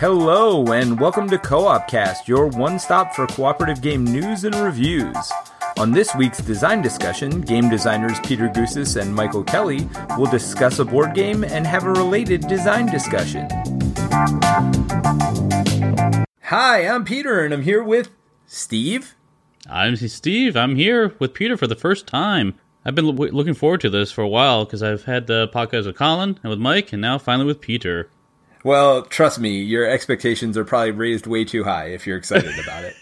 Hello, and welcome to Co op Cast, your one stop for cooperative game news and reviews. On this week's design discussion, game designers Peter Gousis and Michael Kelly will discuss a board game and have a related design discussion. Hi, I'm Peter, and I'm here with Steve. I'm Steve. I'm here with Peter for the first time. I've been lo- looking forward to this for a while because I've had the podcast with Colin and with Mike, and now finally with Peter. Well, trust me, your expectations are probably raised way too high if you're excited about it.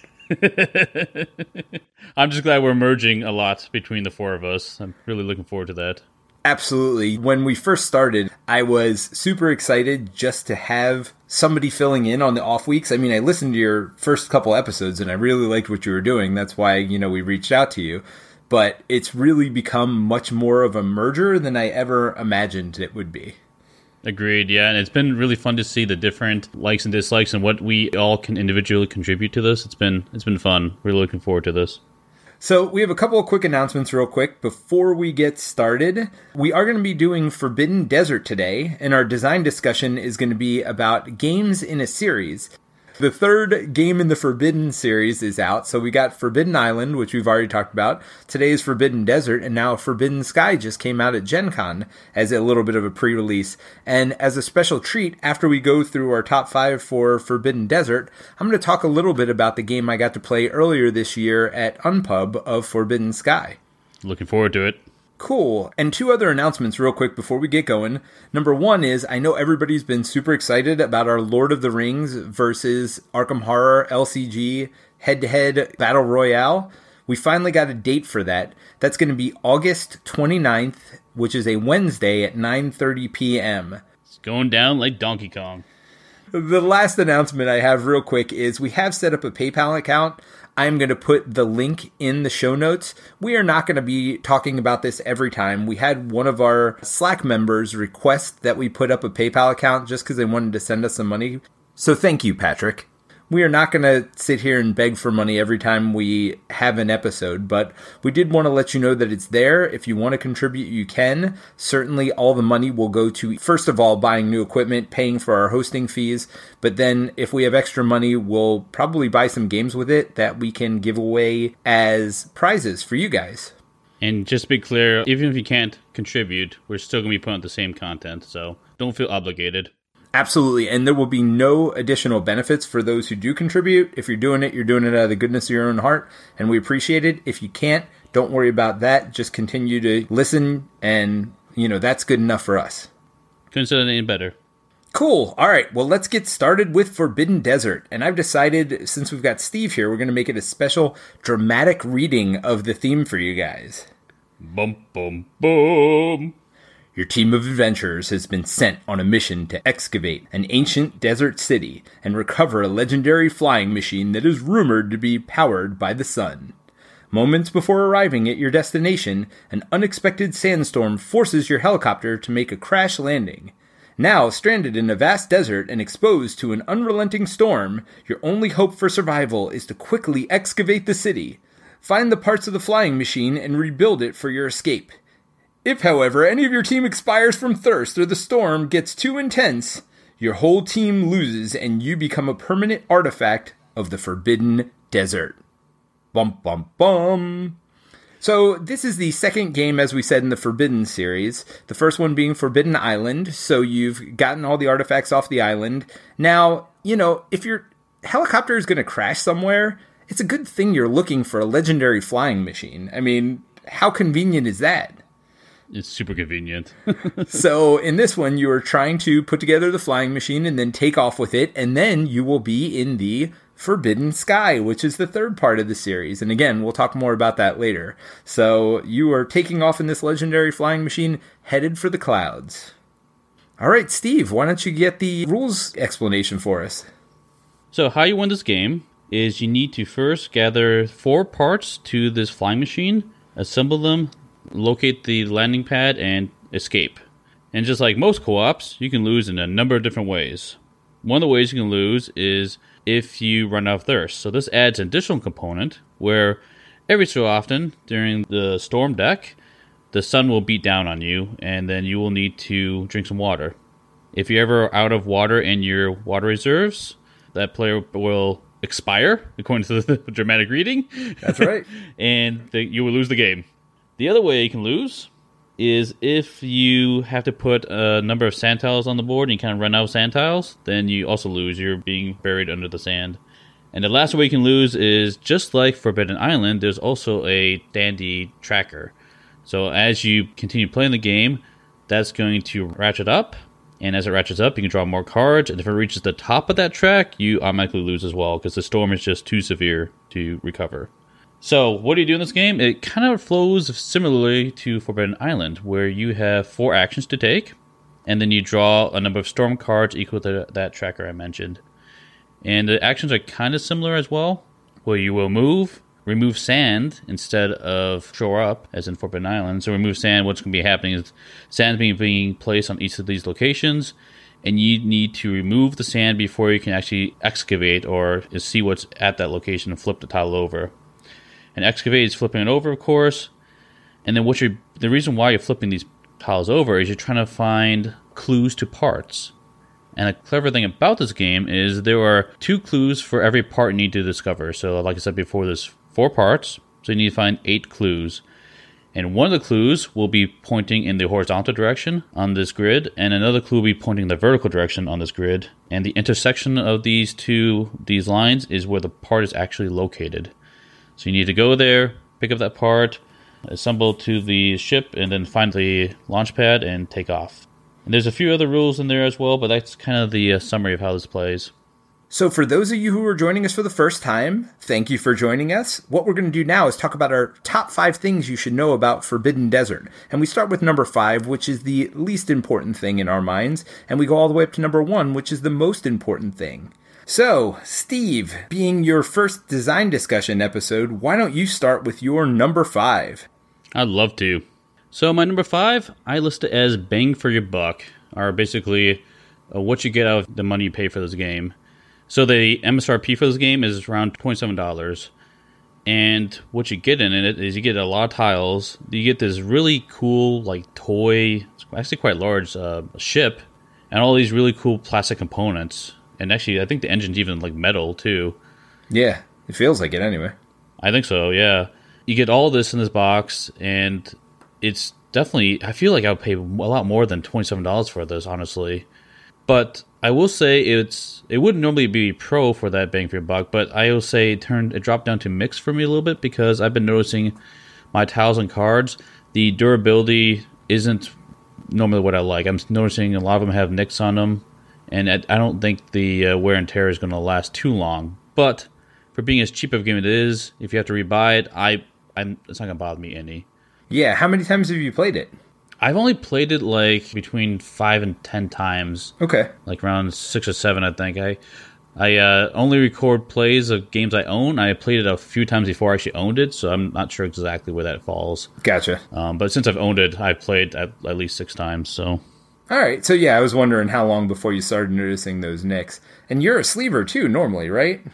I'm just glad we're merging a lot between the four of us. I'm really looking forward to that. Absolutely. When we first started, I was super excited just to have somebody filling in on the off weeks. I mean, I listened to your first couple episodes and I really liked what you were doing. That's why, you know, we reached out to you. But it's really become much more of a merger than I ever imagined it would be. Agreed, yeah, and it's been really fun to see the different likes and dislikes and what we all can individually contribute to this. It's been it's been fun. Really looking forward to this. So, we have a couple of quick announcements, real quick, before we get started. We are going to be doing Forbidden Desert today, and our design discussion is going to be about games in a series. The third game in the Forbidden series is out. So we got Forbidden Island, which we've already talked about. Today's Forbidden Desert, and now Forbidden Sky just came out at Gen Con as a little bit of a pre release. And as a special treat, after we go through our top five for Forbidden Desert, I'm going to talk a little bit about the game I got to play earlier this year at Unpub of Forbidden Sky. Looking forward to it. Cool. And two other announcements, real quick, before we get going. Number one is I know everybody's been super excited about our Lord of the Rings versus Arkham Horror LCG head to head battle royale. We finally got a date for that. That's going to be August 29th, which is a Wednesday at 9:30 p.m. It's going down like Donkey Kong. The last announcement I have real quick is we have set up a PayPal account. I'm going to put the link in the show notes. We are not going to be talking about this every time. We had one of our Slack members request that we put up a PayPal account just because they wanted to send us some money. So thank you, Patrick we are not going to sit here and beg for money every time we have an episode, but we did want to let you know that it's there. If you want to contribute, you can. Certainly, all the money will go to, first of all, buying new equipment, paying for our hosting fees, but then if we have extra money, we'll probably buy some games with it that we can give away as prizes for you guys. And just to be clear, even if you can't contribute, we're still going to be putting out the same content, so don't feel obligated. Absolutely. And there will be no additional benefits for those who do contribute. If you're doing it, you're doing it out of the goodness of your own heart, and we appreciate it. If you can't, don't worry about that. Just continue to listen, and, you know, that's good enough for us. Couldn't say any better. Cool. All right. Well, let's get started with Forbidden Desert. And I've decided, since we've got Steve here, we're going to make it a special dramatic reading of the theme for you guys. Bum, bum, bum. Your team of adventurers has been sent on a mission to excavate an ancient desert city and recover a legendary flying machine that is rumored to be powered by the sun. Moments before arriving at your destination, an unexpected sandstorm forces your helicopter to make a crash landing. Now, stranded in a vast desert and exposed to an unrelenting storm, your only hope for survival is to quickly excavate the city. Find the parts of the flying machine and rebuild it for your escape. If, however, any of your team expires from thirst or the storm gets too intense, your whole team loses and you become a permanent artifact of the Forbidden Desert. Bum bum bum. So, this is the second game, as we said, in the Forbidden series. The first one being Forbidden Island. So, you've gotten all the artifacts off the island. Now, you know, if your helicopter is going to crash somewhere, it's a good thing you're looking for a legendary flying machine. I mean, how convenient is that? It's super convenient. so in this one, you are trying to put together the flying machine and then take off with it, and then you will be in the Forbidden Sky, which is the third part of the series. And again, we'll talk more about that later. So you are taking off in this legendary flying machine, headed for the clouds. All right, Steve, why don't you get the rules explanation for us? So, how you win this game is you need to first gather four parts to this flying machine, assemble them, locate the landing pad, and escape. And just like most co ops, you can lose in a number of different ways. One of the ways you can lose is if you run out of thirst. So this adds an additional component where every so often during the storm deck, the sun will beat down on you, and then you will need to drink some water. If you're ever out of water in your water reserves, that player will expire, according to the dramatic reading. That's right. and the, you will lose the game. The other way you can lose is if you have to put a number of sand tiles on the board and you kind of run out of sand tiles, then you also lose. You're being buried under the sand. And the last way you can lose is just like Forbidden Island, there's also a dandy tracker. So as you continue playing the game, that's going to ratchet up. And as it ratchets up, you can draw more cards. And if it reaches the top of that track, you automatically lose as well because the storm is just too severe to recover. So, what do you do in this game? It kind of flows similarly to Forbidden Island, where you have four actions to take, and then you draw a number of storm cards equal to that tracker I mentioned. And the actions are kind of similar as well, where you will move, remove sand instead of shore up, as in Forbidden Island. So, remove sand, what's going to be happening is sand being, being placed on each of these locations, and you need to remove the sand before you can actually excavate or see what's at that location and flip the tile over. And excavate is flipping it over, of course. And then what you're the reason why you're flipping these tiles over is you're trying to find clues to parts. And the clever thing about this game is there are two clues for every part you need to discover. So, like I said before, there's four parts, so you need to find eight clues. And one of the clues will be pointing in the horizontal direction on this grid, and another clue will be pointing in the vertical direction on this grid. And the intersection of these two these lines is where the part is actually located. So you need to go there, pick up that part, assemble to the ship, and then find the launch pad and take off. And there's a few other rules in there as well, but that's kind of the uh, summary of how this plays. So, for those of you who are joining us for the first time, thank you for joining us. What we're going to do now is talk about our top five things you should know about Forbidden Desert. And we start with number five, which is the least important thing in our minds, and we go all the way up to number one, which is the most important thing. So, Steve, being your first design discussion episode, why don't you start with your number five? I'd love to. So, my number five, I list it as bang for your buck, or basically uh, what you get out of the money you pay for this game. So, the MSRP for this game is around $27. And what you get in it is you get a lot of tiles. You get this really cool, like, toy, actually quite large uh, ship, and all these really cool plastic components and actually, I think the engine's even like metal too. Yeah, it feels like it anyway. I think so. Yeah, you get all this in this box, and it's definitely. I feel like I would pay a lot more than twenty seven dollars for this, honestly. But I will say it's it wouldn't normally be pro for that bang for your buck, but I will say it turned it dropped down to mix for me a little bit because I've been noticing my tiles and cards the durability isn't normally what I like. I'm noticing a lot of them have nicks on them, and I don't think the uh, wear and tear is going to last too long. But for being as cheap of a game it is, if you have to rebuy it, I I'm, it's not going to bother me any. Yeah, how many times have you played it? I've only played it like between five and ten times. Okay, like around six or seven, I think. I I uh, only record plays of games I own. I played it a few times before I actually owned it, so I'm not sure exactly where that falls. Gotcha. Um, but since I've owned it, I've played at, at least six times. So all right. So yeah, I was wondering how long before you started noticing those nicks. And you're a sleever too, normally, right?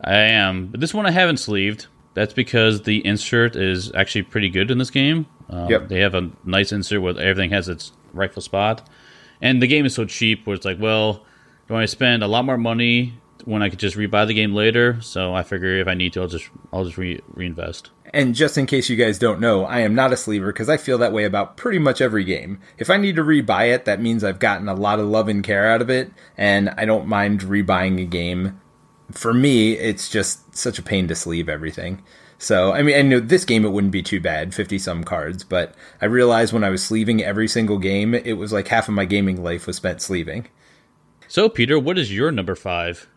I am, but this one I haven't sleeved. That's because the insert is actually pretty good in this game. Um, yep. They have a nice insert where everything has its rightful spot, and the game is so cheap where it's like, well, do I spend a lot more money when I could just rebuy the game later? So I figure if I need to, I'll just I'll just re- reinvest. And just in case you guys don't know, I am not a sleever because I feel that way about pretty much every game. If I need to rebuy it, that means I've gotten a lot of love and care out of it, and I don't mind rebuying a game. For me, it's just such a pain to sleeve everything. So, I mean, I know this game it wouldn't be too bad, 50 some cards, but I realized when I was sleeving every single game, it was like half of my gaming life was spent sleeving. So, Peter, what is your number five?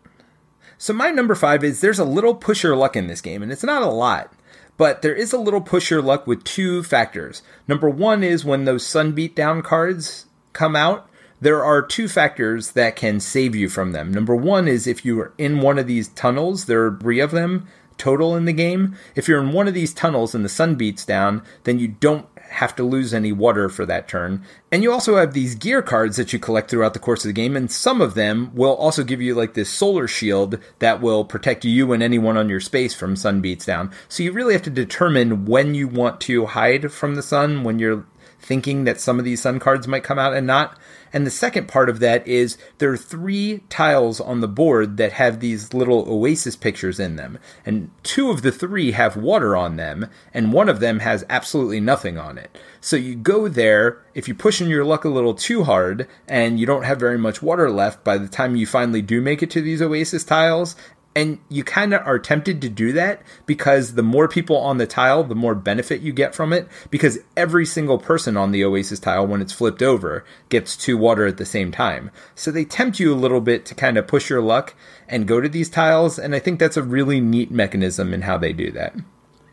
So, my number five is there's a little push your luck in this game, and it's not a lot. But there is a little push your luck with two factors. Number one is when those sun beat down cards come out, there are two factors that can save you from them. Number one is if you are in one of these tunnels, there are three of them total in the game. If you're in one of these tunnels and the sun beats down, then you don't have to lose any water for that turn. And you also have these gear cards that you collect throughout the course of the game, and some of them will also give you like this solar shield that will protect you and anyone on your space from sun beats down. So you really have to determine when you want to hide from the sun when you're thinking that some of these sun cards might come out and not. And the second part of that is there are three tiles on the board that have these little oasis pictures in them. And two of the three have water on them, and one of them has absolutely nothing on it. So you go there, if you're pushing your luck a little too hard and you don't have very much water left by the time you finally do make it to these oasis tiles, and you kind of are tempted to do that because the more people on the tile, the more benefit you get from it. Because every single person on the Oasis tile, when it's flipped over, gets two water at the same time. So they tempt you a little bit to kind of push your luck and go to these tiles. And I think that's a really neat mechanism in how they do that.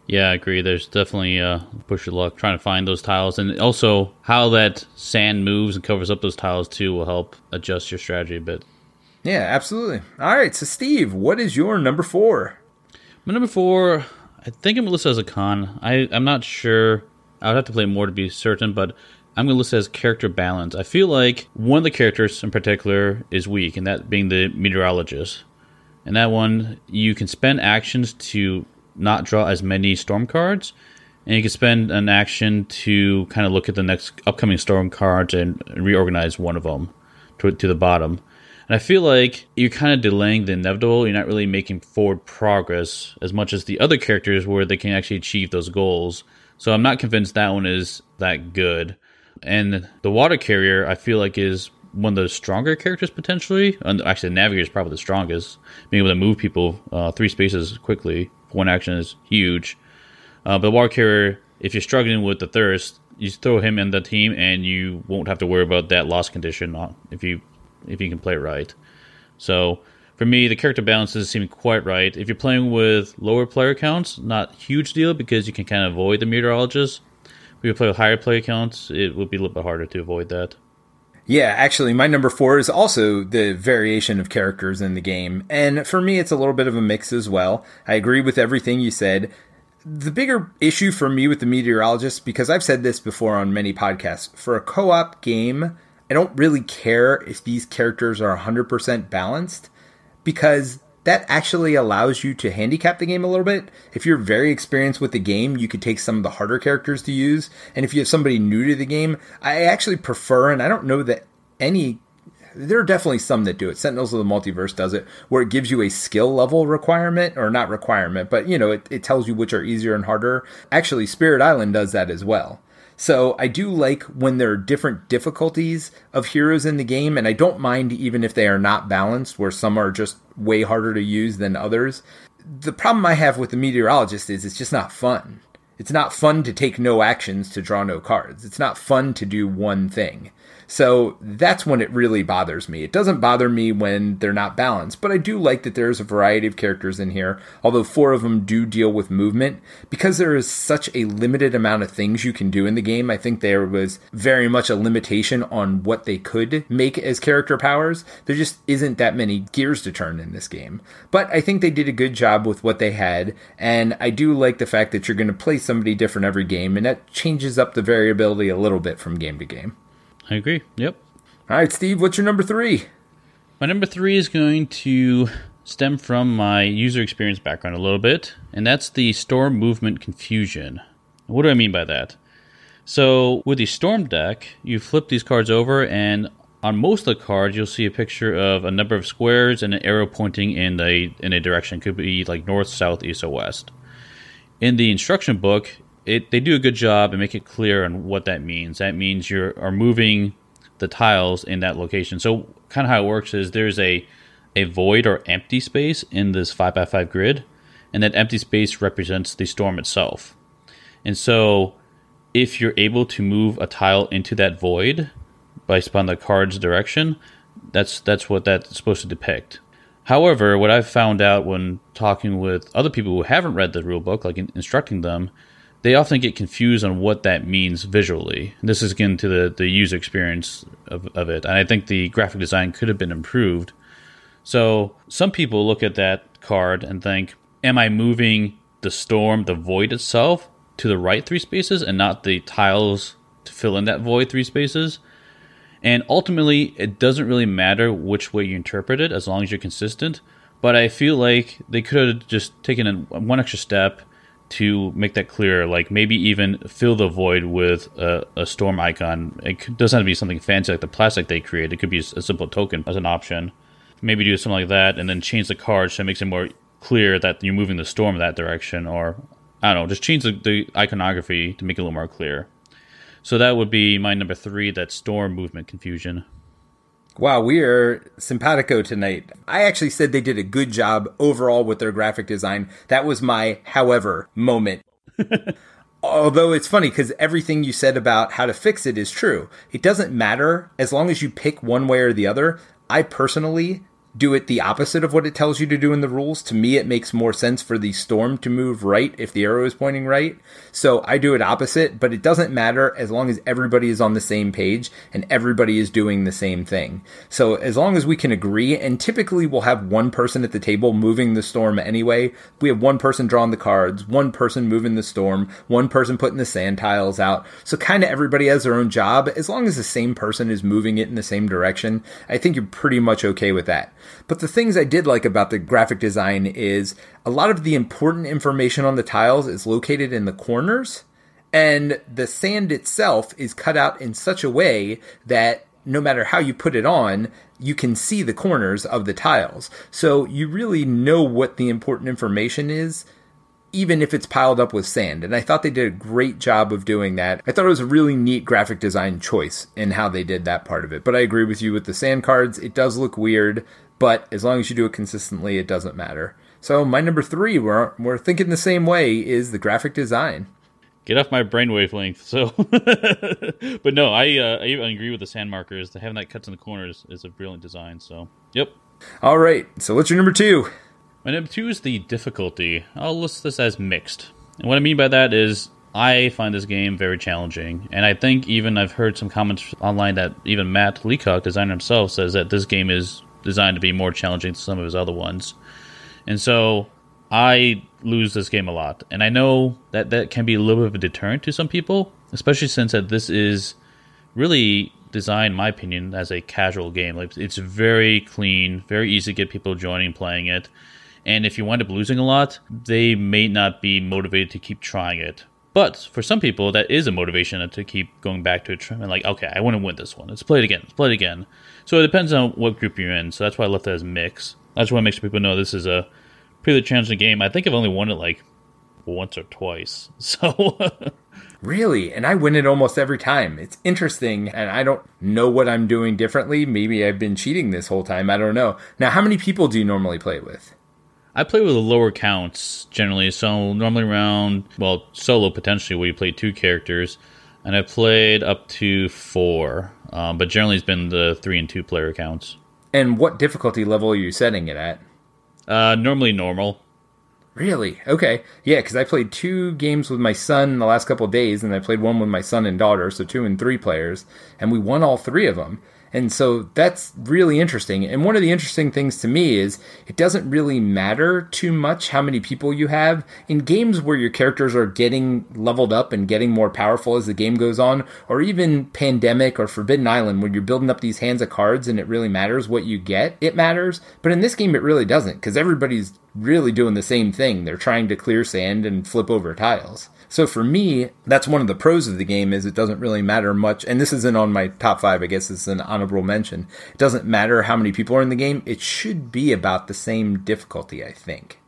Yeah, I agree. There's definitely uh, push your luck trying to find those tiles, and also how that sand moves and covers up those tiles too will help adjust your strategy a bit. Yeah, absolutely. All right, so Steve, what is your number four? My number four, I think I'm gonna list as a con. I I'm not sure. I would have to play more to be certain, but I'm gonna list as character balance. I feel like one of the characters in particular is weak, and that being the meteorologist. And that one, you can spend actions to not draw as many storm cards, and you can spend an action to kind of look at the next upcoming storm cards and reorganize one of them to to the bottom. And I feel like you're kind of delaying the inevitable. You're not really making forward progress as much as the other characters where they can actually achieve those goals. So I'm not convinced that one is that good. And the water carrier, I feel like, is one of the stronger characters potentially. And actually, the navigator is probably the strongest. Being able to move people uh, three spaces quickly, one action is huge. Uh, but the water carrier, if you're struggling with the thirst, you throw him in the team, and you won't have to worry about that loss condition if you if you can play right. So for me, the character balances seem quite right. If you're playing with lower player counts, not huge deal because you can kind of avoid the meteorologist. If you play with higher player counts, it would be a little bit harder to avoid that. Yeah, actually, my number four is also the variation of characters in the game. And for me, it's a little bit of a mix as well. I agree with everything you said. The bigger issue for me with the meteorologist, because I've said this before on many podcasts, for a co op game, I don't really care if these characters are 100% balanced because that actually allows you to handicap the game a little bit. If you're very experienced with the game, you could take some of the harder characters to use. And if you have somebody new to the game, I actually prefer, and I don't know that any, there are definitely some that do it. Sentinels of the Multiverse does it, where it gives you a skill level requirement, or not requirement, but you know, it, it tells you which are easier and harder. Actually, Spirit Island does that as well. So I do like when there are different difficulties of heroes in the game, and I don't mind even if they are not balanced, where some are just way harder to use than others. The problem I have with the meteorologist is it's just not fun. It's not fun to take no actions to draw no cards. It's not fun to do one thing. So that's when it really bothers me. It doesn't bother me when they're not balanced, but I do like that there's a variety of characters in here, although four of them do deal with movement. Because there is such a limited amount of things you can do in the game, I think there was very much a limitation on what they could make as character powers. There just isn't that many gears to turn in this game. But I think they did a good job with what they had, and I do like the fact that you're going to play somebody different every game, and that changes up the variability a little bit from game to game. I agree. Yep. All right, Steve, what's your number three? My number three is going to stem from my user experience background a little bit, and that's the storm movement confusion. What do I mean by that? So, with the storm deck, you flip these cards over, and on most of the cards, you'll see a picture of a number of squares and an arrow pointing in a in a direction. Could be like north, south, east, or west. In the instruction book, it they do a good job and make it clear on what that means. That means you are moving the tiles in that location. So kind of how it works is there's a a void or empty space in this five by five grid, and that empty space represents the storm itself. And so if you're able to move a tile into that void based upon the card's direction, that's that's what that's supposed to depict. However, what I've found out when talking with other people who haven't read the rule book, like in, instructing them, they often get confused on what that means visually. This is again to the, the user experience of, of it. And I think the graphic design could have been improved. So some people look at that card and think, am I moving the storm, the void itself, to the right three spaces and not the tiles to fill in that void three spaces? And ultimately, it doesn't really matter which way you interpret it as long as you're consistent. But I feel like they could have just taken one extra step to make that clear. Like maybe even fill the void with a, a storm icon. It doesn't have to be something fancy like the plastic they create. It could be a simple token as an option. Maybe do something like that, and then change the card so it makes it more clear that you're moving the storm that direction. Or I don't know, just change the, the iconography to make it a little more clear. So that would be my number three. That storm movement confusion. Wow, we are simpatico tonight. I actually said they did a good job overall with their graphic design. That was my however moment. Although it's funny because everything you said about how to fix it is true. It doesn't matter as long as you pick one way or the other. I personally do it the opposite of what it tells you to do in the rules. To me, it makes more sense for the storm to move right if the arrow is pointing right. So I do it opposite, but it doesn't matter as long as everybody is on the same page and everybody is doing the same thing. So as long as we can agree, and typically we'll have one person at the table moving the storm anyway. We have one person drawing the cards, one person moving the storm, one person putting the sand tiles out. So kind of everybody has their own job. As long as the same person is moving it in the same direction, I think you're pretty much okay with that. But the things I did like about the graphic design is a lot of the important information on the tiles is located in the corners, and the sand itself is cut out in such a way that no matter how you put it on, you can see the corners of the tiles. So you really know what the important information is even if it's piled up with sand. And I thought they did a great job of doing that. I thought it was a really neat graphic design choice in how they did that part of it. But I agree with you with the sand cards. It does look weird, but as long as you do it consistently, it doesn't matter. So my number three, we're we're thinking the same way, is the graphic design. Get off my brain wavelength. So, but no, I uh, I even agree with the sand markers. Having that cuts in the corners is a brilliant design. So, yep. All right. So what's your number two? My number two is the difficulty. I'll list this as mixed. And what I mean by that is I find this game very challenging. And I think even I've heard some comments online that even Matt Leacock, designer himself, says that this game is designed to be more challenging than some of his other ones. And so I lose this game a lot. And I know that that can be a little bit of a deterrent to some people, especially since that this is really designed, in my opinion, as a casual game. Like it's very clean, very easy to get people joining playing it. And if you wind up losing a lot, they may not be motivated to keep trying it. But for some people, that is a motivation to keep going back to it and like, okay, I want to win this one. Let's play it again. Let's play it again. So it depends on what group you're in. So that's why I left it as mix. I just want to make sure people know this is a pretty challenging game. I think I've only won it like once or twice. So Really? And I win it almost every time. It's interesting, and I don't know what I'm doing differently. Maybe I've been cheating this whole time. I don't know. Now, how many people do you normally play with? I play with lower counts generally, so normally around well solo potentially where you play two characters, and I played up to four, um, but generally it's been the three and two player accounts. And what difficulty level are you setting it at? Uh, normally normal. Really? Okay. Yeah, because I played two games with my son the last couple days, and I played one with my son and daughter, so two and three players, and we won all three of them. And so that's really interesting. And one of the interesting things to me is it doesn't really matter too much how many people you have. In games where your characters are getting leveled up and getting more powerful as the game goes on, or even Pandemic or Forbidden Island, where you're building up these hands of cards and it really matters what you get, it matters. But in this game, it really doesn't because everybody's really doing the same thing. They're trying to clear sand and flip over tiles. So for me, that's one of the pros of the game is it doesn't really matter much. And this isn't on my top five. I guess it's an honorable mention. It doesn't matter how many people are in the game. It should be about the same difficulty, I think.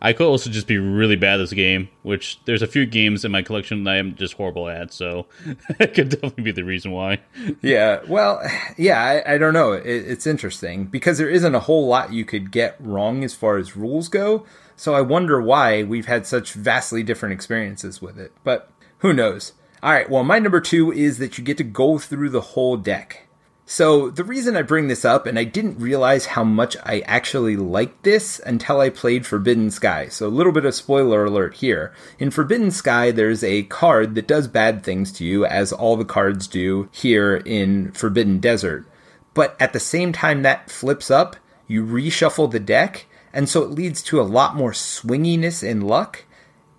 I could also just be really bad at this game, which there's a few games in my collection that I'm just horrible at, so it could definitely be the reason why. yeah, well, yeah, I, I don't know. It, it's interesting because there isn't a whole lot you could get wrong as far as rules go. So I wonder why we've had such vastly different experiences with it. But who knows? All right, well, my number two is that you get to go through the whole deck. So the reason I bring this up, and I didn't realize how much I actually liked this until I played Forbidden Sky. So a little bit of spoiler alert here. In Forbidden Sky, there's a card that does bad things to you, as all the cards do here in Forbidden Desert. But at the same time that flips up, you reshuffle the deck, and so it leads to a lot more swinginess and luck.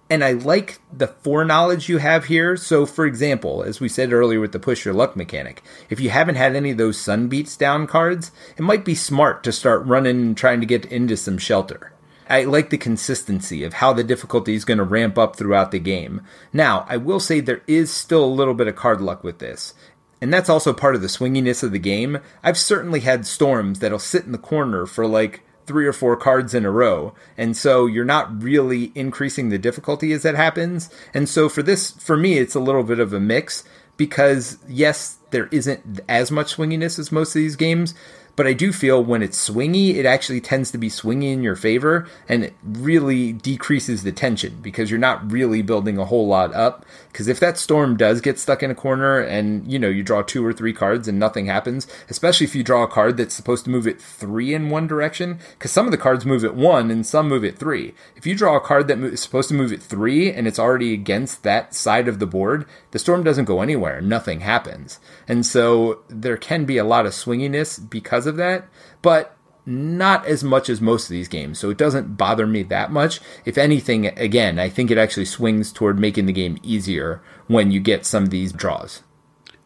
And I like the foreknowledge you have here. So, for example, as we said earlier with the push your luck mechanic, if you haven't had any of those sun beats down cards, it might be smart to start running and trying to get into some shelter. I like the consistency of how the difficulty is going to ramp up throughout the game. Now, I will say there is still a little bit of card luck with this. And that's also part of the swinginess of the game. I've certainly had storms that'll sit in the corner for like three or four cards in a row. And so you're not really increasing the difficulty as that happens. And so for this, for me, it's a little bit of a mix because yes, there isn't as much swinginess as most of these games, but I do feel when it's swingy, it actually tends to be swingy in your favor and it really decreases the tension because you're not really building a whole lot up. Because if that storm does get stuck in a corner and, you know, you draw two or three cards and nothing happens, especially if you draw a card that's supposed to move it three in one direction, because some of the cards move it one and some move it three. If you draw a card that is supposed to move it three and it's already against that side of the board, the storm doesn't go anywhere. Nothing happens. And so there can be a lot of swinginess because of that, but not as much as most of these games, so it doesn't bother me that much. If anything, again, I think it actually swings toward making the game easier when you get some of these draws.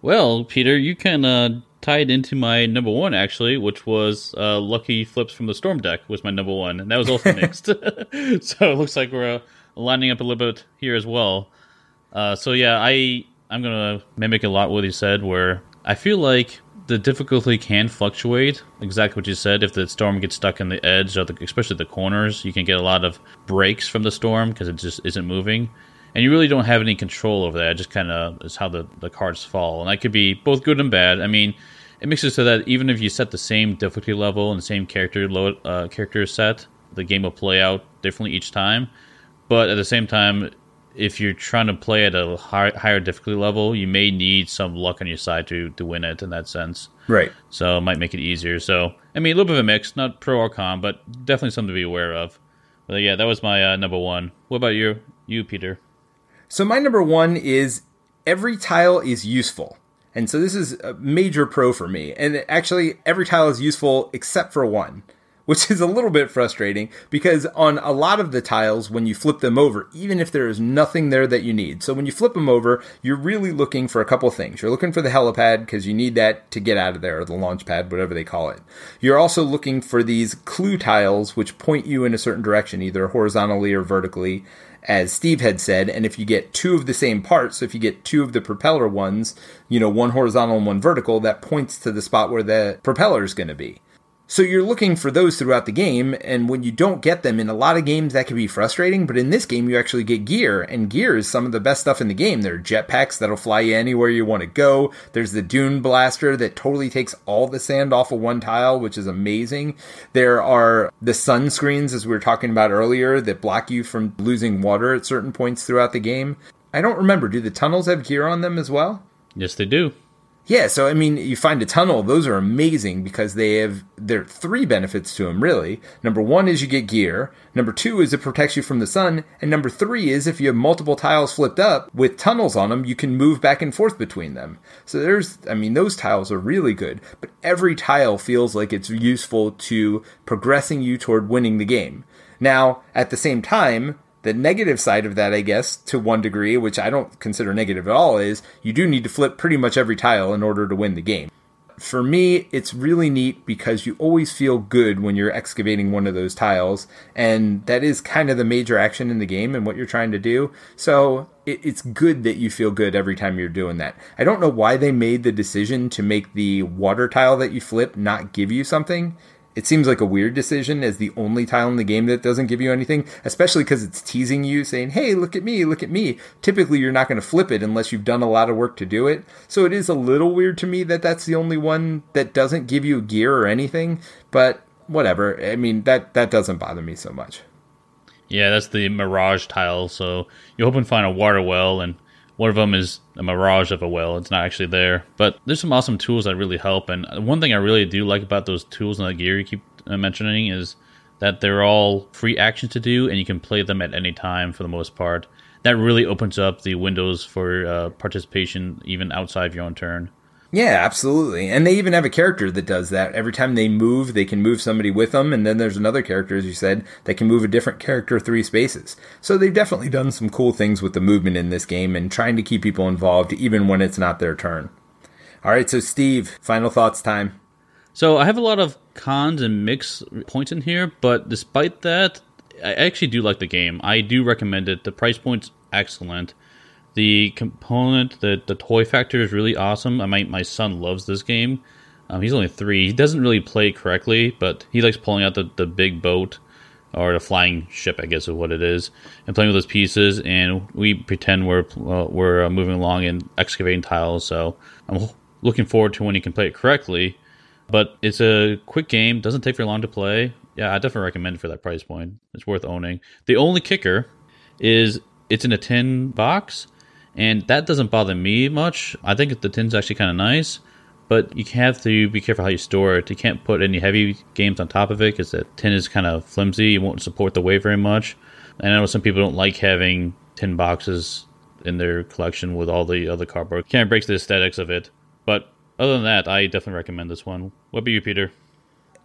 Well, Peter, you can uh, tie it into my number one actually, which was uh, Lucky Flips from the Storm deck was my number one, and that was also mixed. so it looks like we're uh, lining up a little bit here as well. Uh, so yeah, I I'm gonna mimic a lot what he said, where I feel like the difficulty can fluctuate. Exactly what you said. If the storm gets stuck in the edge, or the, especially the corners, you can get a lot of breaks from the storm because it just isn't moving, and you really don't have any control over that. It just kind of is how the the cards fall, and that could be both good and bad. I mean, it makes it so that even if you set the same difficulty level and the same character load uh, character set, the game will play out differently each time. But at the same time, if you're trying to play at a high, higher difficulty level, you may need some luck on your side to to win it in that sense. Right. So it might make it easier. So I mean, a little bit of a mix, not pro or con, but definitely something to be aware of. But yeah, that was my uh, number one. What about you, you Peter? So my number one is every tile is useful. And so this is a major pro for me. And actually, every tile is useful except for one which is a little bit frustrating because on a lot of the tiles, when you flip them over, even if there is nothing there that you need, so when you flip them over, you're really looking for a couple things. You're looking for the helipad because you need that to get out of there, or the launch pad, whatever they call it. You're also looking for these clue tiles which point you in a certain direction, either horizontally or vertically as Steve had said, and if you get two of the same parts, so if you get two of the propeller ones, you know, one horizontal and one vertical, that points to the spot where the propeller is going to be. So you're looking for those throughout the game, and when you don't get them in a lot of games, that can be frustrating. But in this game, you actually get gear, and gear is some of the best stuff in the game. There are jetpacks that'll fly you anywhere you want to go. There's the dune blaster that totally takes all the sand off of one tile, which is amazing. There are the sunscreens, as we were talking about earlier, that block you from losing water at certain points throughout the game. I don't remember. Do the tunnels have gear on them as well? Yes, they do. Yeah, so I mean, you find a tunnel; those are amazing because they have there are three benefits to them. Really, number one is you get gear. Number two is it protects you from the sun, and number three is if you have multiple tiles flipped up with tunnels on them, you can move back and forth between them. So there's, I mean, those tiles are really good. But every tile feels like it's useful to progressing you toward winning the game. Now, at the same time, the negative side of that, I guess, to one degree, which I don't consider negative at all, is you do need to flip pretty much every tile in order to win the game. For me, it's really neat because you always feel good when you're excavating one of those tiles, and that is kind of the major action in the game and what you're trying to do. So it, it's good that you feel good every time you're doing that. I don't know why they made the decision to make the water tile that you flip not give you something it seems like a weird decision as the only tile in the game that doesn't give you anything, especially because it's teasing you, saying, hey, look at me, look at me. Typically, you're not going to flip it unless you've done a lot of work to do it. So it is a little weird to me that that's the only one that doesn't give you gear or anything, but whatever. I mean, that, that doesn't bother me so much. Yeah, that's the Mirage tile. So you hope and find a water well, and one of them is a mirage of a well. It's not actually there. But there's some awesome tools that really help. And one thing I really do like about those tools and the gear you keep uh, mentioning is that they're all free actions to do, and you can play them at any time for the most part. That really opens up the windows for uh, participation even outside of your own turn. Yeah, absolutely. And they even have a character that does that. Every time they move, they can move somebody with them. And then there's another character, as you said, that can move a different character three spaces. So they've definitely done some cool things with the movement in this game and trying to keep people involved even when it's not their turn. All right, so Steve, final thoughts time. So I have a lot of cons and mixed points in here, but despite that, I actually do like the game. I do recommend it. The price point's excellent. The component, the the toy factor is really awesome. I my my son loves this game. Um, he's only three. He doesn't really play correctly, but he likes pulling out the, the big boat or the flying ship, I guess is what it is, and playing with those pieces. And we pretend we're uh, we're uh, moving along and excavating tiles. So I'm looking forward to when he can play it correctly. But it's a quick game; doesn't take very long to play. Yeah, I definitely recommend it for that price point. It's worth owning. The only kicker is it's in a tin box, and that doesn't bother me much. I think the tin's actually kind of nice but you have to be careful how you store it. You can't put any heavy games on top of it because the tin is kind of flimsy. It won't support the weight very much. And I know some people don't like having tin boxes in their collection with all the other cardboard. Kind of breaks the aesthetics of it. But other than that, I definitely recommend this one. What about you, Peter?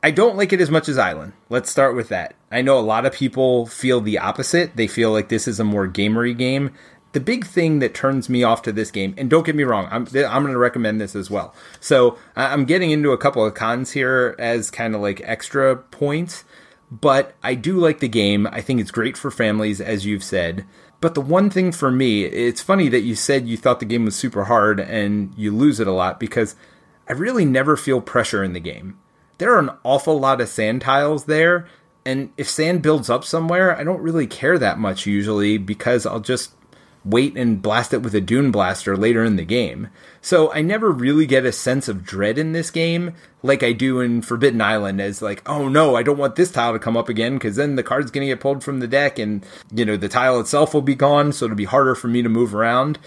I don't like it as much as Island. Let's start with that. I know a lot of people feel the opposite. They feel like this is a more gamery game the big thing that turns me off to this game, and don't get me wrong, I'm I'm going to recommend this as well. So I'm getting into a couple of cons here as kind of like extra points, but I do like the game. I think it's great for families, as you've said. But the one thing for me, it's funny that you said you thought the game was super hard and you lose it a lot because I really never feel pressure in the game. There are an awful lot of sand tiles there, and if sand builds up somewhere, I don't really care that much usually because I'll just wait and blast it with a Dune Blaster later in the game. So I never really get a sense of dread in this game like I do in Forbidden Island as like, oh no, I don't want this tile to come up again because then the card's going to get pulled from the deck and, you know, the tile itself will be gone, so it'll be harder for me to move around.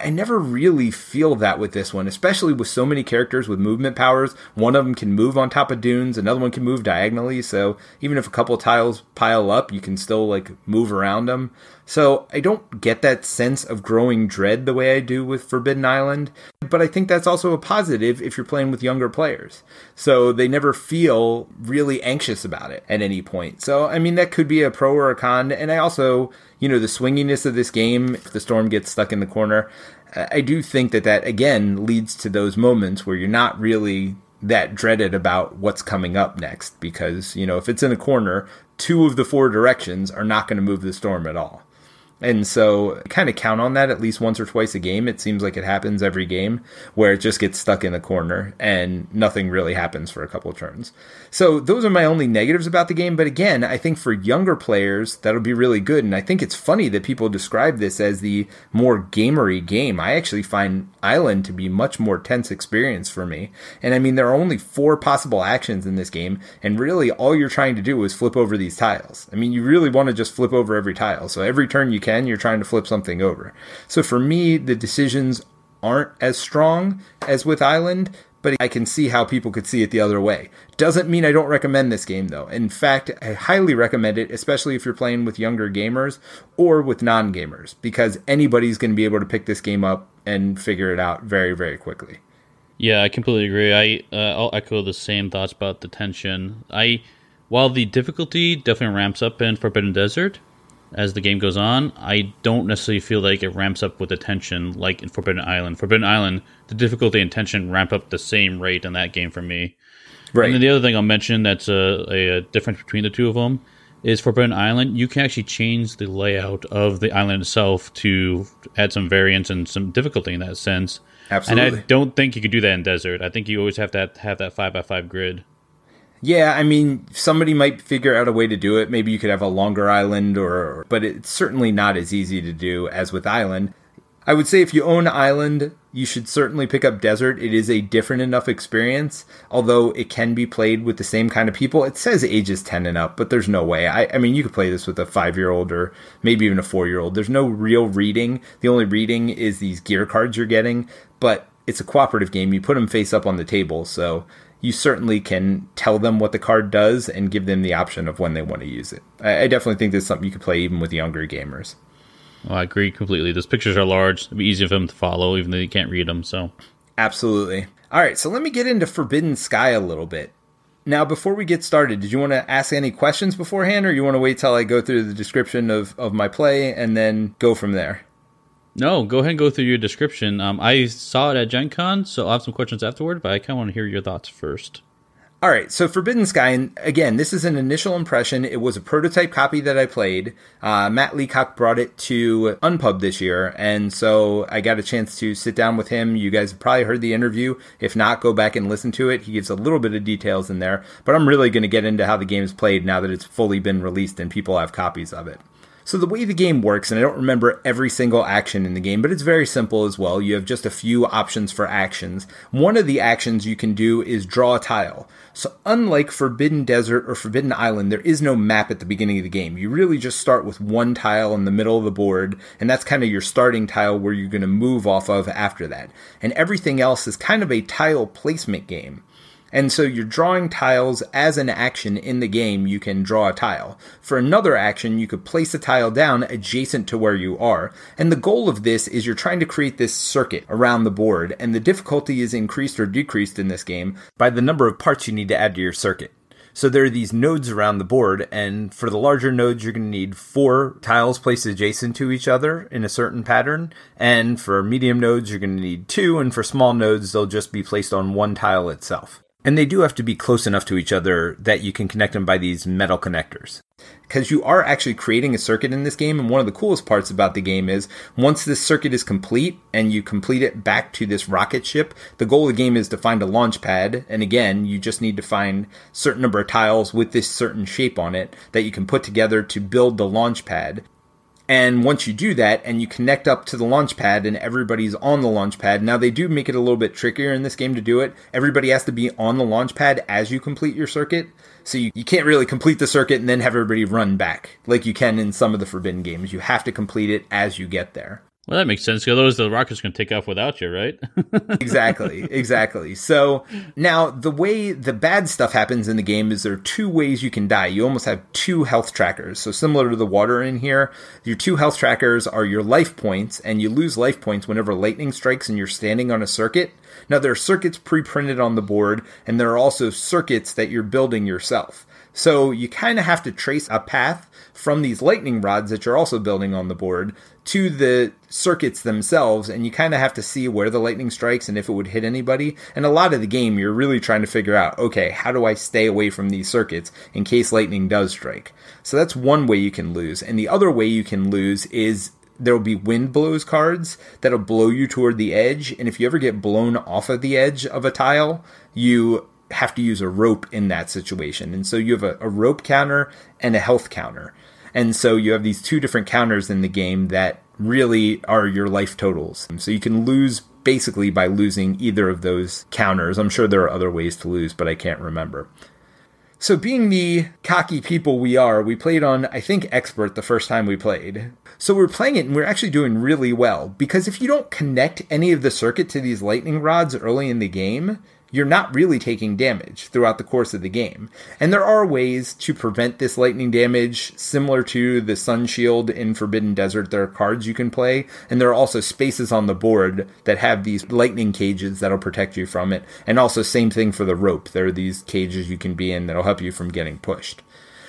I never really feel that with this one, especially with so many characters with movement powers. One of them can move on top of dunes, another one can move diagonally. So even if a couple tiles pile up, you can still like move around them. So I don't get that sense of growing dread the way I do with Forbidden Island, but I think that's also a positive if you're playing with younger players. So they never feel really anxious about it at any point. So I mean that could be a pro or a con, and I also, you know, the swinginess of this game if the storm gets stuck in the corner, I do think that that again leads to those moments where you're not really that dreaded about what's coming up next because, you know, if it's in a corner, two of the four directions are not going to move the storm at all. And so kind of count on that at least once or twice a game. It seems like it happens every game where it just gets stuck in the corner and nothing really happens for a couple turns. So those are my only negatives about the game. But again, I think for younger players, that'll be really good. And I think it's funny that people describe this as the more gamery game. I actually find Island to be much more tense experience for me. And I mean, there are only four possible actions in this game. And really all you're trying to do is flip over these tiles. I mean, you really want to just flip over every tile. So every turn you can can, you're trying to flip something over. So for me, the decisions aren't as strong as with Island, but I can see how people could see it the other way. Doesn't mean I don't recommend this game though. In fact, I highly recommend it, especially if you're playing with younger gamers or with non gamers, because anybody's going to be able to pick this game up and figure it out very, very quickly. Yeah, I completely agree. I uh, I'll echo the same thoughts about the tension. I while the difficulty definitely ramps up in Forbidden Desert, as the game goes on, I don't necessarily feel like it ramps up with the tension like in Forbidden Island. Forbidden Island, the difficulty and tension ramp up the same rate in that game for me. Right. And then the other thing I'll mention that's a, a, a difference between the two of them is Forbidden Island. You can actually change the layout of the island itself to add some variance and some difficulty in that sense. Absolutely. And I don't think you could do that in Desert. I think you always have to have that five by five grid. Yeah, I mean, somebody might figure out a way to do it. Maybe you could have a longer island, or but it's certainly not as easy to do as with island. I would say if you own island, you should certainly pick up desert. It is a different enough experience, although it can be played with the same kind of people. It says ages ten and up, but there's no way. I, I mean, you could play this with a five year old or maybe even a four year old. There's no real reading. The only reading is these gear cards you're getting, but it's a cooperative game. You put them face up on the table, so you certainly can tell them what the card does and give them the option of when they want to use it. I, I definitely think this is something you could play even with younger gamers. Well, I agree completely. Those pictures are large. It'd be easy for them to follow, even though you can't read them. So, absolutely. All right, so let me get into Forbidden Sky a little bit. Now, before we get started, did you want to ask any questions beforehand, or you want to wait till I go through the description of, of my play and then go from there? No, go ahead and go through your description. Um, I saw it at Gen Con, so I'll have some questions afterward, but I kind of want to hear your thoughts first. All right, so Forbidden Sky, and again, this is an initial impression. It was a prototype copy that I played. Uh, Matt Leacock brought it to Unpub this year, and so I got a chance to sit down with him. You guys probably heard the interview. If not, go back and listen to it. He gives a little bit of details in there, but I'm really going to get into how the game is played now that it's fully been released and people have copies of it. So the way the game works, and I don't remember every single action in the game, but it's very simple as well. You have just a few options for actions. One of the actions you can do is draw a tile. So unlike Forbidden Desert or Forbidden Island, there is no map at the beginning of the game. You really just start with one tile in the middle of the board, and that's kind of your starting tile where you're going to move off of after that. And everything else is kind of a tile placement game. And so you're drawing tiles as an action in the game, you can draw a tile. For another action, you could place a tile down adjacent to where you are. And the goal of this is you're trying to create this circuit around the board, and the difficulty is increased or decreased in this game by the number of parts you need to add to your circuit. So there are these nodes around the board, and for the larger nodes, you're going to need four tiles placed adjacent to each other in a certain pattern. And for medium nodes, you're going to need two, and for small nodes, they'll just be placed on one tile itself. And they do have to be close enough to each other that you can connect them by these metal connectors. Because you are actually creating a circuit in this game, and one of the coolest parts about the game is once this circuit is complete and you complete it back to this rocket ship, the goal of the game is to find a launch pad. And again, you just need to find certain number of tiles with this certain shape on it that you can put together to build the launch pad. And once you do that and you connect up to the launch pad and everybody's on the launch pad, now they do make it a little bit trickier in this game to do it. Everybody has to be on the launch pad as you complete your circuit. So you, you can't really complete the circuit and then have everybody run back like you can in some of the Forbidden games. You have to complete it as you get there. Well, that makes sense. Otherwise, the rocket's going to take off without you, right? exactly, exactly. So now the way the bad stuff happens in the game is there are two ways you can die. You almost have two health trackers. So similar to the water in here, your two health trackers are your life points, and you lose life points whenever lightning strikes and you're standing on a circuit. Now there are circuits pre-printed on the board, and there are also circuits that you're building yourself. So you kind of have to trace a path from these lightning rods that you're also building on the board to the circuits themselves, and you kind of have to see where the lightning strikes and if it would hit anybody. And a lot of the game, you're really trying to figure out, okay, how do I stay away from these circuits in case lightning does strike? So that's one way you can lose. And the other way you can lose is there will be wind blows cards that'll blow you toward the edge. And if you ever get blown off of the edge of a tile, you have to use a rope in that situation. And so you have a, a rope counter and a health counter. And so you have these two different counters in the game that really are your life totals. So you can lose basically by losing either of those counters. I'm sure there are other ways to lose, but I can't remember. So, being the cocky people we are, we played on, I think, Expert the first time we played. So, we're playing it and we're actually doing really well because if you don't connect any of the circuit to these lightning rods early in the game, you're not really taking damage throughout the course of the game. And there are ways to prevent this lightning damage, similar to the Sun Shield in Forbidden Desert. There are cards you can play, and there are also spaces on the board that have these lightning cages that'll protect you from it. And also, same thing for the rope. There are these cages you can be in that'll help you from getting pushed.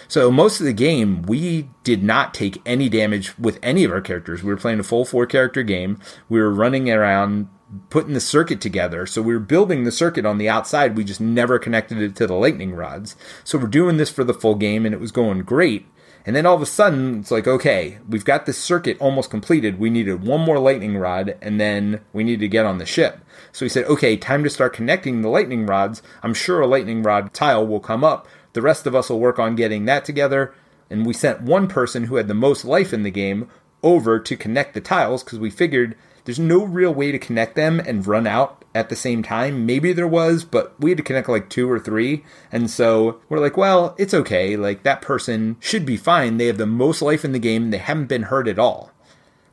So most of the game, we did not take any damage with any of our characters. We were playing a full four character game. We were running around putting the circuit together. So we were building the circuit on the outside. We just never connected it to the lightning rods. So we're doing this for the full game and it was going great. And then all of a sudden, it's like, okay, we've got this circuit almost completed. We needed one more lightning rod, and then we need to get on the ship. So we said, okay, time to start connecting the lightning rods. I'm sure a lightning rod tile will come up. The rest of us will work on getting that together. And we sent one person who had the most life in the game over to connect the tiles because we figured there's no real way to connect them and run out at the same time. Maybe there was, but we had to connect like two or three. And so we're like, well, it's okay. Like that person should be fine. They have the most life in the game. They haven't been hurt at all.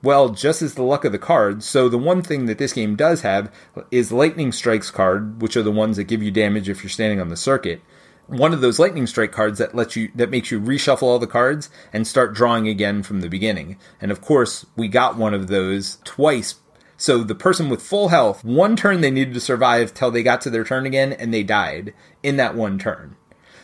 Well, just as the luck of the cards. So the one thing that this game does have is lightning strikes card, which are the ones that give you damage if you're standing on the circuit one of those lightning strike cards that lets you that makes you reshuffle all the cards and start drawing again from the beginning. And of course, we got one of those twice. So the person with full health, one turn they needed to survive till they got to their turn again and they died in that one turn.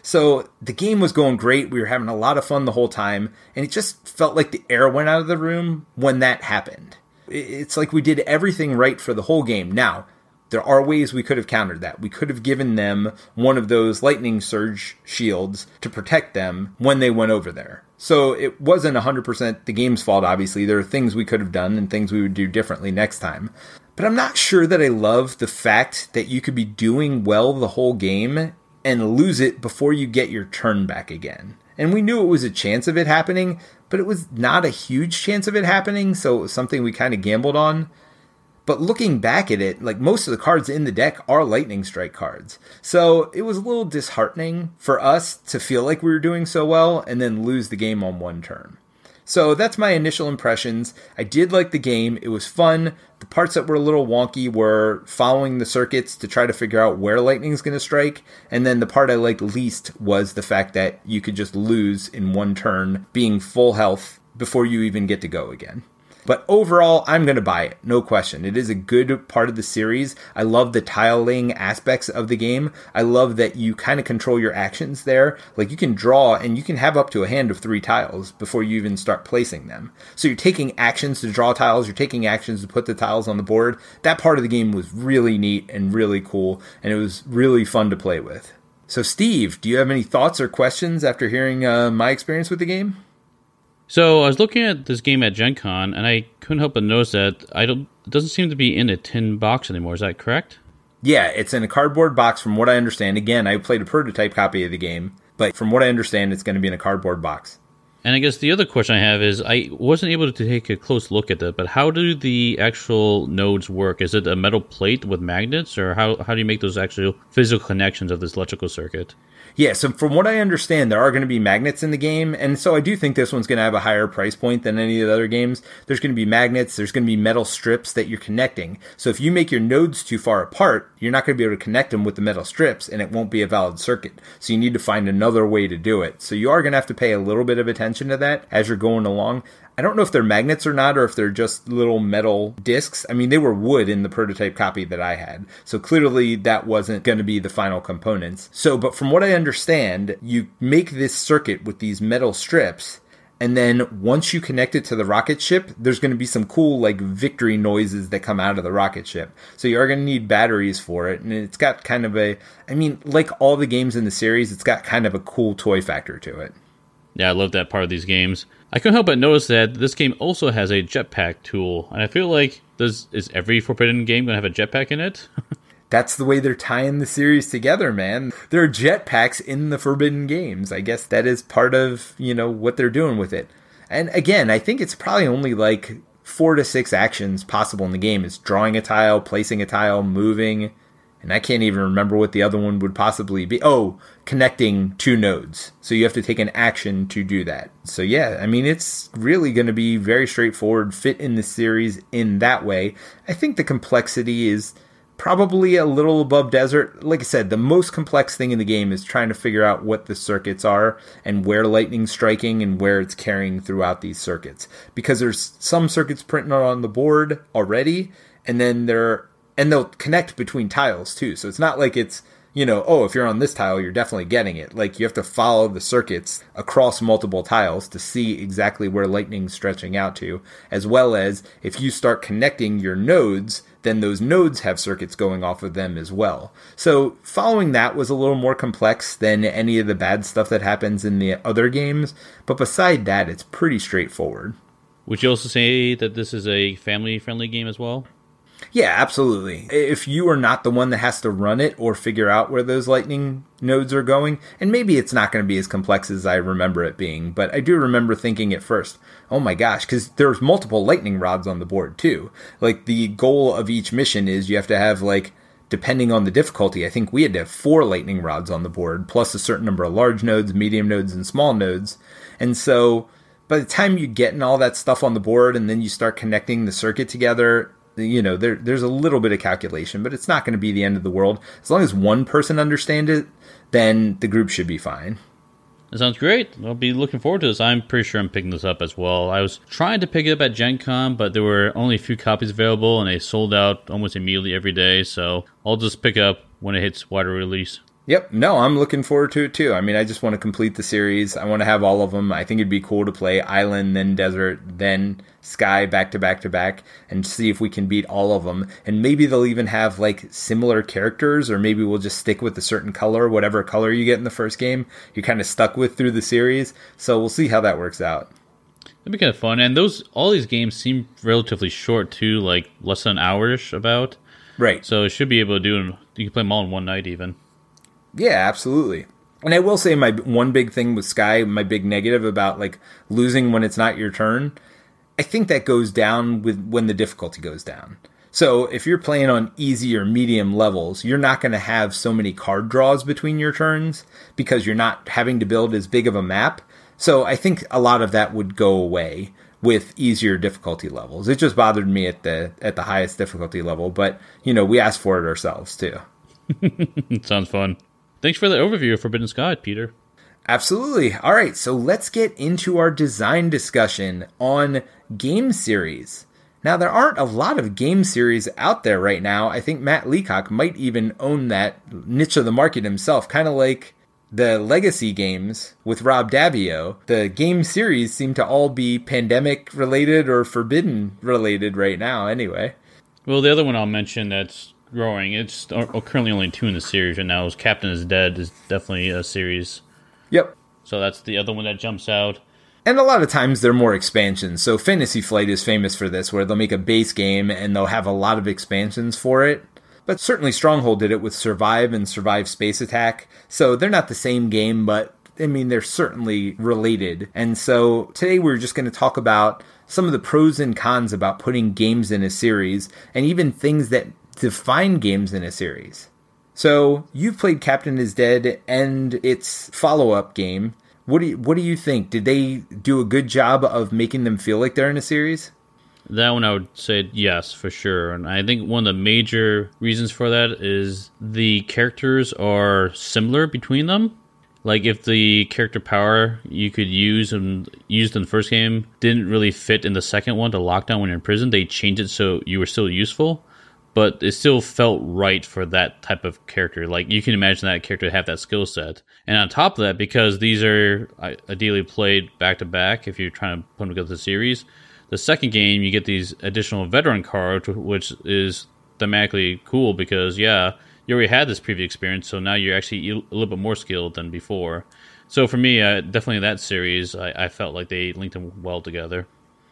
So the game was going great. We were having a lot of fun the whole time, and it just felt like the air went out of the room when that happened. It's like we did everything right for the whole game. Now, there are ways we could have countered that. We could have given them one of those lightning surge shields to protect them when they went over there. So it wasn't 100% the game's fault, obviously. There are things we could have done and things we would do differently next time. But I'm not sure that I love the fact that you could be doing well the whole game and lose it before you get your turn back again. And we knew it was a chance of it happening, but it was not a huge chance of it happening, so it was something we kind of gambled on. But looking back at it, like most of the cards in the deck are lightning strike cards. So it was a little disheartening for us to feel like we were doing so well and then lose the game on one turn. So that's my initial impressions. I did like the game. It was fun. The parts that were a little wonky were following the circuits to try to figure out where lightning's going to strike. And then the part I liked least was the fact that you could just lose in one turn, being full health before you even get to go again. But overall, I'm going to buy it, no question. It is a good part of the series. I love the tiling aspects of the game. I love that you kind of control your actions there. Like you can draw and you can have up to a hand of three tiles before you even start placing them. So you're taking actions to draw tiles, you're taking actions to put the tiles on the board. That part of the game was really neat and really cool, and it was really fun to play with. So, Steve, do you have any thoughts or questions after hearing uh, my experience with the game? So I was looking at this game at Gen Con, and I couldn't help but notice that I don't. It doesn't seem to be in a tin box anymore. Is that correct? Yeah, it's in a cardboard box. From what I understand, again, I played a prototype copy of the game, but from what I understand, it's going to be in a cardboard box. And I guess the other question I have is I wasn't able to take a close look at that, but how do the actual nodes work? Is it a metal plate with magnets, or how, how do you make those actual physical connections of this electrical circuit? Yeah, so from what I understand, there are going to be magnets in the game, and so I do think this one's going to have a higher price point than any of the other games. There's going to be magnets, there's going to be metal strips that you're connecting. So if you make your nodes too far apart, you're not going to be able to connect them with the metal strips, and it won't be a valid circuit. So you need to find another way to do it. So you are going to have to pay a little bit of attention to that as you're going along. I don't know if they're magnets or not, or if they're just little metal discs. I mean, they were wood in the prototype copy that I had. So clearly that wasn't going to be the final components. So, but from what I understand, you make this circuit with these metal strips. And then once you connect it to the rocket ship, there's going to be some cool like victory noises that come out of the rocket ship. So you are going to need batteries for it. And it's got kind of a, I mean, like all the games in the series, it's got kind of a cool toy factor to it. Yeah, I love that part of these games. I couldn't help but notice that this game also has a jetpack tool, and I feel like does is every Forbidden game gonna have a jetpack in it? That's the way they're tying the series together, man. There are jetpacks in the Forbidden games. I guess that is part of, you know, what they're doing with it. And again, I think it's probably only like four to six actions possible in the game. It's drawing a tile, placing a tile, moving, and I can't even remember what the other one would possibly be. Oh, connecting two nodes. So you have to take an action to do that. So yeah, I mean, it's really going to be very straightforward, fit in the series in that way. I think the complexity is probably a little above desert. Like I said, the most complex thing in the game is trying to figure out what the circuits are and where lightning's striking and where it's carrying throughout these circuits. Because there's some circuits printed on the board already, and then there and they'll connect between tiles too. So it's not like it's you know, oh, if you're on this tile, you're definitely getting it. Like you have to follow the circuits across multiple tiles to see exactly where lightning's stretching out to, as well as if you start connecting your nodes, then those nodes have circuits going off of them as well. So following that was a little more complex than any of the bad stuff that happens in the other games, but beside that, it's pretty straightforward. Would you also say that this is a family friendly game as well? Yeah, absolutely. If you are not the one that has to run it or figure out where those lightning nodes are going, and maybe it's not going to be as complex as I remember it being, but I do remember thinking at first, oh my gosh, because there's multiple lightning rods on the board too. Like the goal of each mission is you have to have like depending on the difficulty, I think we had to have four lightning rods on the board, plus a certain number of large nodes, medium nodes, and small nodes. And so by the time you get in all that stuff on the board and then you start connecting the circuit together, you know there there's a little bit of calculation but it's not going to be the end of the world as long as one person understands it then the group should be fine that sounds great. I'll be looking forward to this. I'm pretty sure I'm picking this up as well. I was trying to pick it up at Gen Con, but there were only a few copies available and they sold out almost immediately every day. So I'll just pick up when it hits wider release. Yep. No, I'm looking forward to it too. I mean, I just want to complete the series. I want to have all of them. I think it'd be cool to play Island, then Desert, then Sky back to back to back and see if we can beat all of them. And maybe they'll even have like similar characters, or maybe we'll just stick with a certain color, whatever color you get in the first game, you're kind of stuck with through the series. So we'll see how that works out. That'd be kind of fun. And those all these games seem relatively short too, like less than an hour-ish about. Right. So it should be able to do. You can play them all in one night, even. Yeah, absolutely. And I will say my one big thing with Sky, my big negative about like losing when it's not your turn, I think that goes down with when the difficulty goes down. So if you're playing on easy or medium levels, you're not going to have so many card draws between your turns because you're not having to build as big of a map. So I think a lot of that would go away with easier difficulty levels. It just bothered me at the at the highest difficulty level, but you know, we asked for it ourselves too. Sounds fun. Thanks for the overview of Forbidden Sky, Peter. Absolutely. All right, so let's get into our design discussion on game series. Now, there aren't a lot of game series out there right now. I think Matt Leacock might even own that niche of the market himself, kind of like the legacy games with Rob Daviau. The game series seem to all be pandemic related or forbidden related right now, anyway. Well, the other one I'll mention that's growing, it's currently only two in the series right now, is Captain is Dead, is definitely a series. Yep. So that's the other one that jumps out. And a lot of times they're more expansions. So Fantasy Flight is famous for this, where they'll make a base game and they'll have a lot of expansions for it. But certainly Stronghold did it with Survive and Survive Space Attack. So they're not the same game, but I mean, they're certainly related. And so today we're just going to talk about some of the pros and cons about putting games in a series and even things that define games in a series. So you've played Captain is Dead and its follow up game. What do you, what do you think? Did they do a good job of making them feel like they're in a series? That one I would say yes for sure, and I think one of the major reasons for that is the characters are similar between them. Like if the character power you could use and used in the first game didn't really fit in the second one to lockdown when you're in prison, they changed it so you were still useful but it still felt right for that type of character. Like you can imagine that character have that skill set. And on top of that, because these are ideally played back to back, if you're trying to put them together the series, the second game you get these additional veteran cards, which is thematically cool because yeah, you already had this previous experience, so now you're actually a little bit more skilled than before. So for me, uh, definitely that series, I, I felt like they linked them well together.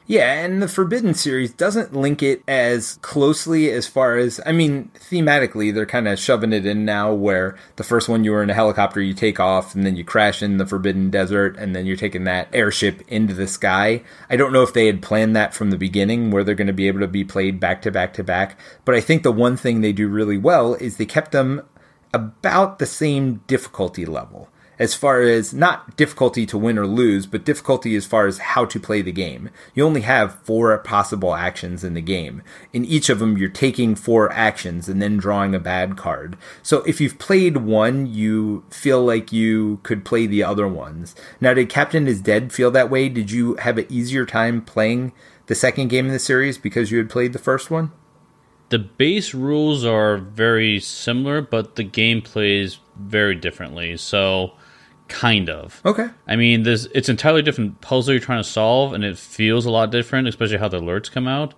Yeah, and the Forbidden series doesn't link it as closely as far as, I mean, thematically, they're kind of shoving it in now where the first one you were in a helicopter, you take off, and then you crash in the Forbidden Desert, and then you're taking that airship into the sky. I don't know if they had planned that from the beginning where they're going to be able to be played back to back to back, but I think the one thing they do really well is they kept them about the same difficulty level as far as not difficulty to win or lose, but difficulty as far as how to play the game. You only have four possible actions in the game. In each of them, you're taking four actions and then drawing a bad card. So if you've played one, you feel like you could play the other ones. Now, did Captain is Dead feel that way? Did you have an easier time playing the second game in the series because you had played the first one? The base rules are very similar, but the game plays very differently. So kind of. Okay. I mean, this it's entirely different puzzle you're trying to solve, and it feels a lot different, especially how the alerts come out.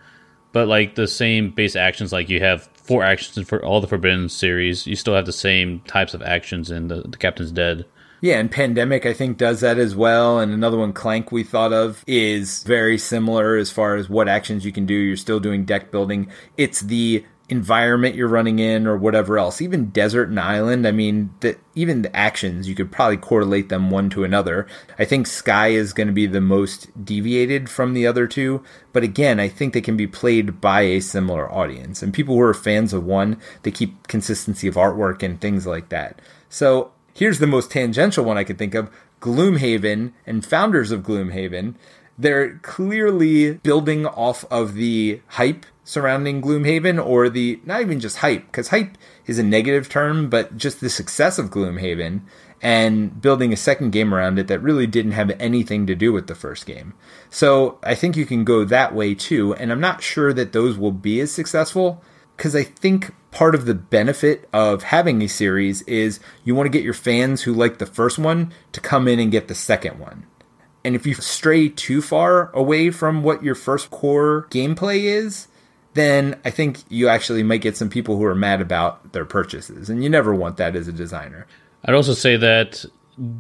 But like the same base actions, like you have four actions for all the Forbidden series, you still have the same types of actions in the, the Captain's Dead. Yeah, and Pandemic I think does that as well. And another one, Clank, we thought of is very similar as far as what actions you can do. You're still doing deck building. It's the environment you're running in or whatever else. Even desert and island, I mean, the, even the actions, you could probably correlate them one to another. I think Sky is going to be the most deviated from the other two, but again, I think they can be played by a similar audience. And people who are fans of one, they keep consistency of artwork and things like that. So here's the most tangential one I could think of Gloomhaven and founders of Gloomhaven. They're clearly building off of the hype surrounding Gloomhaven or the not even just hype because hype is a negative term, but just the success of Gloomhaven and building a second game around it that really didn't have anything to do with the first game. So I think you can go that way too, and I'm not sure that those will be as successful. because I think part of the benefit of having a series is you want to get your fans who like the first one to come in and get the second one. And if you stray too far away from what your first core gameplay is, then I think you actually might get some people who are mad about their purchases. And you never want that as a designer. I'd also say that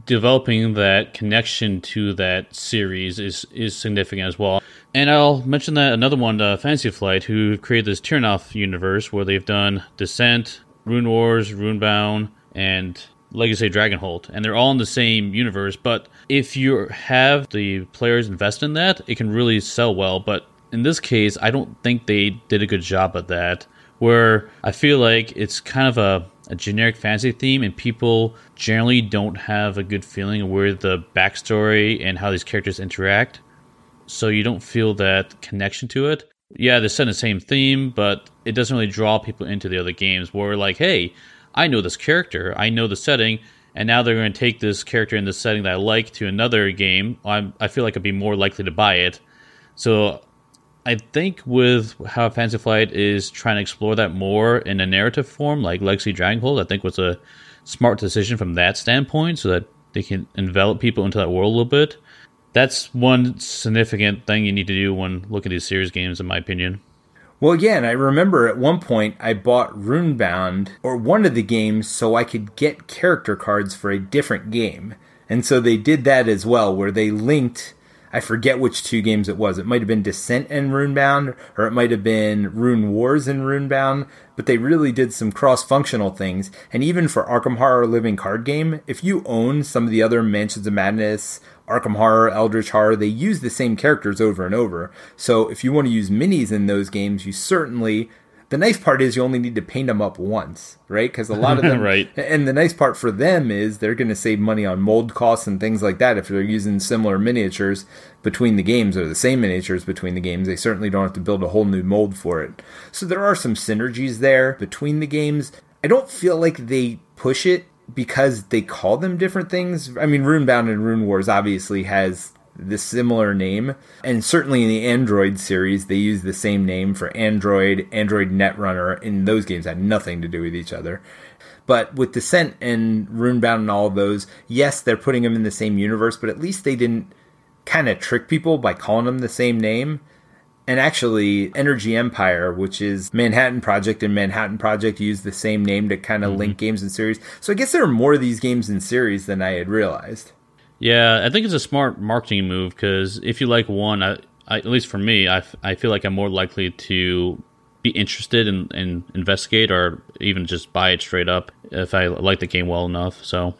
developing that connection to that series is is significant as well. And I'll mention that another one, uh, Fantasy Flight, who created this Terrinoth universe where they've done Descent, Rune Wars, Runebound, and Legacy Dragonholt, and they're all in the same universe. But if you have the players invest in that, it can really sell well. But in this case, I don't think they did a good job of that. Where I feel like it's kind of a a generic fantasy theme, and people generally don't have a good feeling of where the backstory and how these characters interact. So you don't feel that connection to it. Yeah, they're set in the same theme, but it doesn't really draw people into the other games. Where like, hey, I know this character, I know the setting, and now they're going to take this character in the setting that I like to another game. I'm, I feel like I'd be more likely to buy it. So I think with how Fantasy Flight is trying to explore that more in a narrative form, like Legacy Dragonholt, I think was a smart decision from that standpoint, so that they can envelop people into that world a little bit. That's one significant thing you need to do when looking at these series games, in my opinion. Well, again, I remember at one point I bought Runebound or one of the games so I could get character cards for a different game. And so they did that as well, where they linked I forget which two games it was. It might have been Descent and Runebound, or it might have been Rune Wars and Runebound, but they really did some cross functional things. And even for Arkham Horror Living Card Game, if you own some of the other Mansions of Madness, Arkham Horror, Eldritch Horror, they use the same characters over and over. So if you want to use minis in those games, you certainly the nice part is you only need to paint them up once, right? Because a lot of them, right? And the nice part for them is they're going to save money on mold costs and things like that if they're using similar miniatures between the games or the same miniatures between the games. They certainly don't have to build a whole new mold for it. So there are some synergies there between the games. I don't feel like they push it because they call them different things. I mean, Runebound and Rune Wars obviously has the similar name. And certainly in the Android series, they use the same name for Android, Android Netrunner, and those games had nothing to do with each other. But with Descent and Runebound and all those, yes, they're putting them in the same universe, but at least they didn't kind of trick people by calling them the same name. And actually, Energy Empire, which is Manhattan Project and Manhattan Project, use the same name to kind of mm-hmm. link games and series. So I guess there are more of these games in series than I had realized. Yeah, I think it's a smart marketing move because if you like one, I, I, at least for me, I, I feel like I'm more likely to be interested in, in investigate or even just buy it straight up if I like the game well enough. So.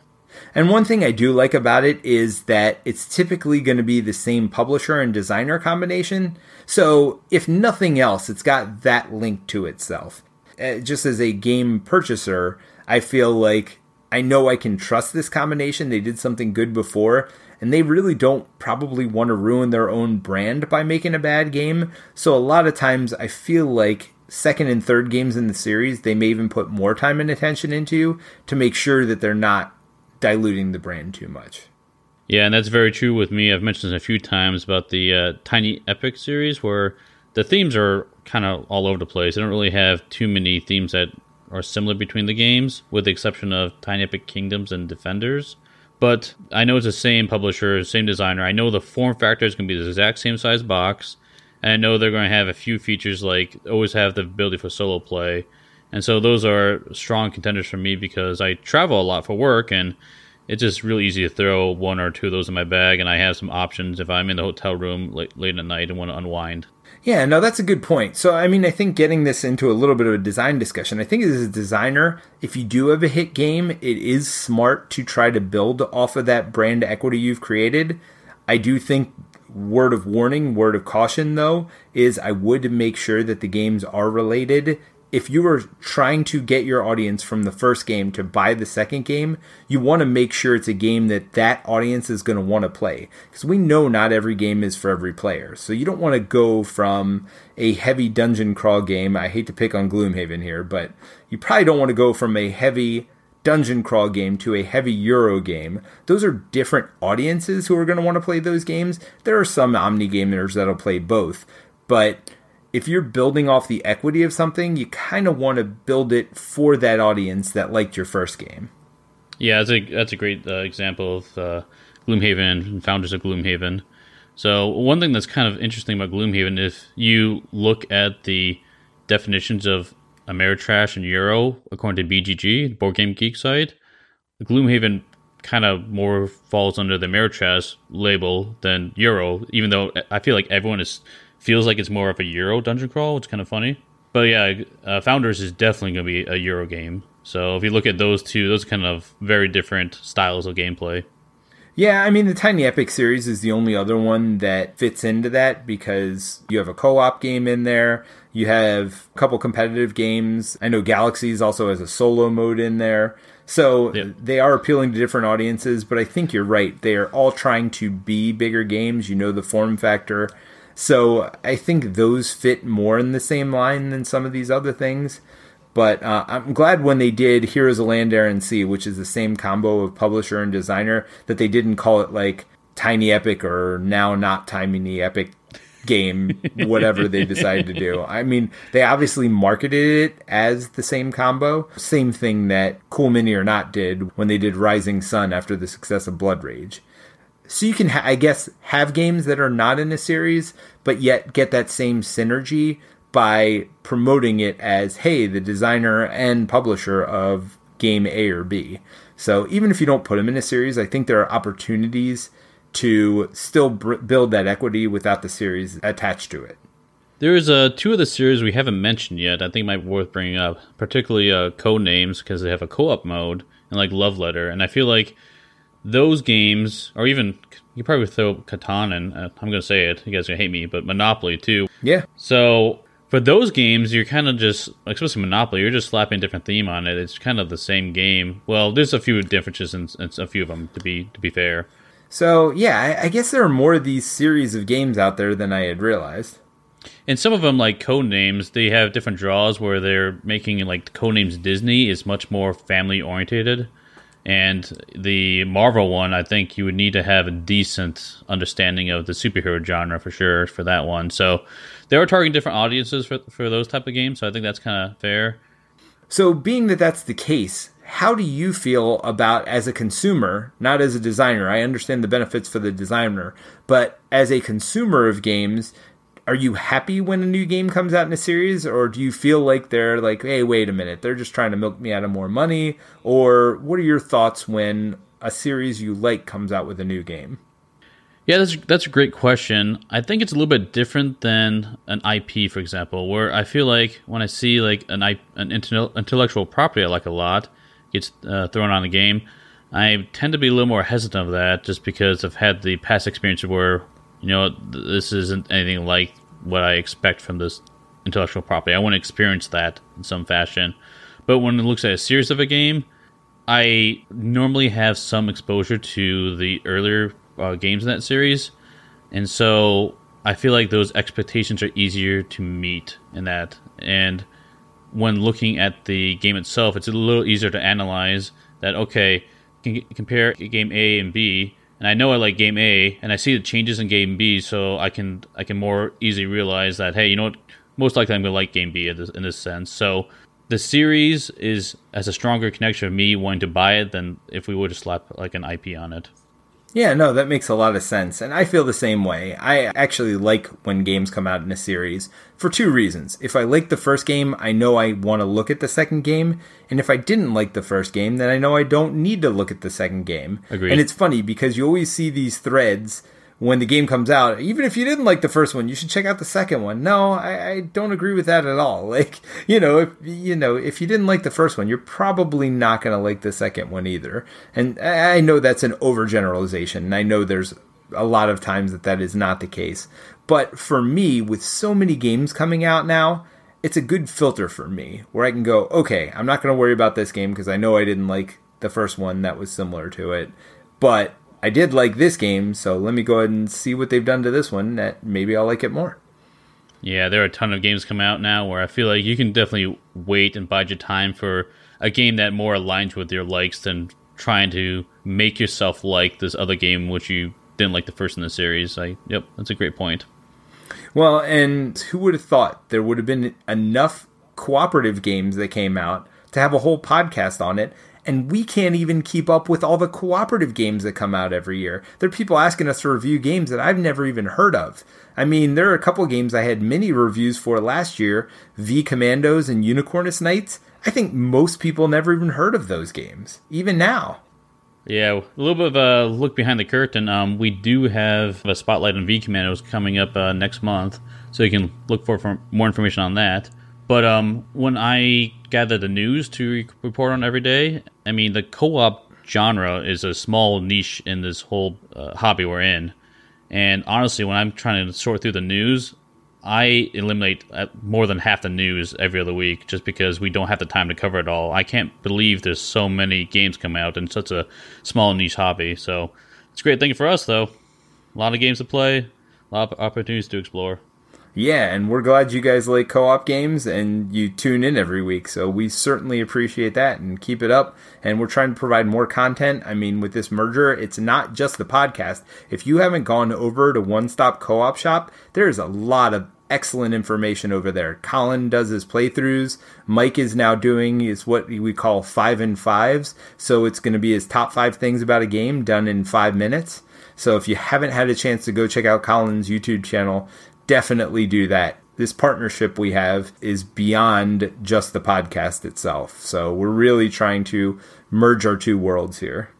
And one thing I do like about it is that it's typically going to be the same publisher and designer combination. So, if nothing else, it's got that link to itself. Uh, just as a game purchaser, I feel like I know I can trust this combination. They did something good before, and they really don't probably want to ruin their own brand by making a bad game. So a lot of times I feel like second and third games in the series, they may even put more time and attention into to make sure that they're not diluting the brand too much. Yeah, and that's very true with me. I've mentioned this a few times about the uh, Tiny Epic series where the themes are kind of all over the place. They don't really have too many themes that are similar between the games, with the exception of Tiny Epic Kingdoms and Defenders. But I know it's the same publisher, same designer. I know the form factor is going to be the exact same size box. And I know they're going to have a few features like always have the ability for solo play. And so those are strong contenders for me because I travel a lot for work and it's just really easy to throw one or two of those in my bag and I have some options if I'm in the hotel room late, late at night and want to unwind. Yeah, no, that's a good point. So, I mean, I think getting this into a little bit of a design discussion, I think as a designer, if you do have a hit game, it is smart to try to build off of that brand equity you've created. I do think word of warning, word of caution though, is I would make sure that the games are related if you are trying to get your audience from the first game to buy the second game, you want to make sure it's a game that that audience is going to want to play. Because we know not every game is for every player. So you don't want to go from a heavy dungeon crawl game. I hate to pick on Gloomhaven here, but you probably don't want to go from a heavy dungeon crawl game to a heavy Euro game. Those are different audiences who are going to want to play those games. There are some Omni gamers that'll play both, but if you're building off the equity of something, you kind of want to build it for that audience that liked your first game. Yeah, that's a that's a great uh, example of uh, Gloomhaven and founders of Gloomhaven. So one thing that's kind of interesting about Gloomhaven, if you look at the definitions of Ameritrash and Euro according to BGG, Board Game Geek site, Gloomhaven kind of more falls under the Ameritrash label than Euro, even though I feel like everyone is feels like it's more of a Euro dungeon crawl, which is kind of funny. But yeah, uh, Founders is definitely going to be a Euro game. So if you look at those two, those kind of very different styles of gameplay. Yeah, I mean, the Tiny Epic series is the only other one that fits into that because you have a co op game in there. You have a couple competitive games. I know Galaxies also has a solo mode in there. So yep. they are appealing to different audiences, but I think you're right. They are all trying to be bigger games. You know the form factor. So I think those fit more in the same line than some of these other things. But uh, I'm glad when they did Heroes of Land, Air, and Sea, which is the same combo of publisher and designer, that they didn't call it like Tiny Epic or now not Tiny Epic game, whatever they decided to do. I mean, they obviously marketed it as the same combo. Same thing that Cool Mini or Not did when they did Rising Sun after the success of Blood Rage. So you can, ha- I guess, have games that are not in a series, but yet get that same synergy by promoting it as, hey, the designer and publisher of game A or B. So even if you don't put them in a series, I think there are opportunities to still br- build that equity without the series attached to it. There's uh, two of the series we haven't mentioned yet. I think might be worth bringing up, particularly uh, Codenames because they have a co-op mode and like Love Letter, and I feel like those games, or even you probably throw Catan and uh, I'm going to say it. You guys are gonna hate me, but Monopoly too. Yeah. So for those games, you're kind of just, especially Monopoly, you're just slapping a different theme on it. It's kind of the same game. Well, there's a few differences in, in a few of them to be to be fair. So yeah, I, I guess there are more of these series of games out there than I had realized. And some of them, like Codenames, they have different draws where they're making like Codenames Disney is much more family orientated. And the Marvel one, I think you would need to have a decent understanding of the superhero genre for sure for that one. So they were targeting different audiences for for those type of games. So I think that's kind of fair. So being that that's the case, how do you feel about as a consumer, not as a designer? I understand the benefits for the designer, but as a consumer of games, are you happy when a new game comes out in a series or do you feel like they're like hey wait a minute they're just trying to milk me out of more money? Or what are your thoughts when a series you like comes out with a new game? Yeah that's that's a great question. I think it's a little bit different than an ip for example where i feel like when i see like an an intellectual property i like a lot gets uh, thrown on a game i tend to be a little more hesitant of that just because i've had the past experience where you know, this isn't anything like what I expect from this intellectual property. I want to experience that in some fashion. But when it looks at a series of a game, I normally have some exposure to the earlier uh, games in that series, and so I feel like those expectations are easier to meet in that. And when looking at the game itself, it's a little easier to analyze that. Okay, compare game A and B and I know I like game A, and I see the changes in game B, so I can I can more easily realize that hey, you know what? Most likely I'm to like game B in this, in this sense. So the series is has a stronger connection of me wanting to buy it than if we would have slapped like an IP on it. Yeah, no, that makes a lot of sense. And I feel the same way. I actually like when games come out in a series for two reasons. If I like the first game, I know I want to look at the second game. And if I didn't like the first game, then I know I don't need to look at the second game. Agreed. And it's funny because you always see these threads when the game comes out, even if you didn't like the first one, you should check out the second one. No, I, I, don't agree with that at all. Like, you know, if you know, if you didn't like the first one, you're probably not going to like the second one either. And I know that's an overgeneralization, and I know there's a lot of times that that is not the case. But for me, with so many games coming out now, it's a good filter for me where I can go, okay, I'm not going to worry about this game because I know I didn't like the first one that was similar to it. But I did like this game, so let me go ahead and see what they've done to this one. That maybe I'll like it more. Yeah, there are a ton of games come out now where I feel like you can definitely wait and bide your time for a game that more aligns with your likes than trying to make yourself like this other game which you didn't like the first in the series. I yep, that's a great point. Well, and who would have thought there would have been enough cooperative games that came out to have a whole podcast on it? And we can't even keep up with all the cooperative games that come out every year. There are people asking us to review games that I've never even heard of. I mean, there are a couple games I had mini reviews for last year V Commandos and Unicornus Knights. I think most people never even heard of those games, even now. Yeah, a little bit of a look behind the curtain. Um, we do have a spotlight on V Commandos coming up uh, next month, so you can look for, for more information on that. But um, when I gather the news to report on every day, I mean the co-op genre is a small niche in this whole uh, hobby we're in. And honestly, when I'm trying to sort through the news, I eliminate uh, more than half the news every other week just because we don't have the time to cover it all. I can't believe there's so many games come out in such a small niche hobby. So it's a great thing for us, though. A lot of games to play, a lot of opportunities to explore. Yeah, and we're glad you guys like co op games and you tune in every week. So we certainly appreciate that and keep it up. And we're trying to provide more content. I mean, with this merger, it's not just the podcast. If you haven't gone over to One Stop Co op Shop, there's a lot of excellent information over there. Colin does his playthroughs. Mike is now doing is what we call five and fives. So it's going to be his top five things about a game done in five minutes. So if you haven't had a chance to go check out Colin's YouTube channel, definitely do that. This partnership we have is beyond just the podcast itself. So we're really trying to merge our two worlds here.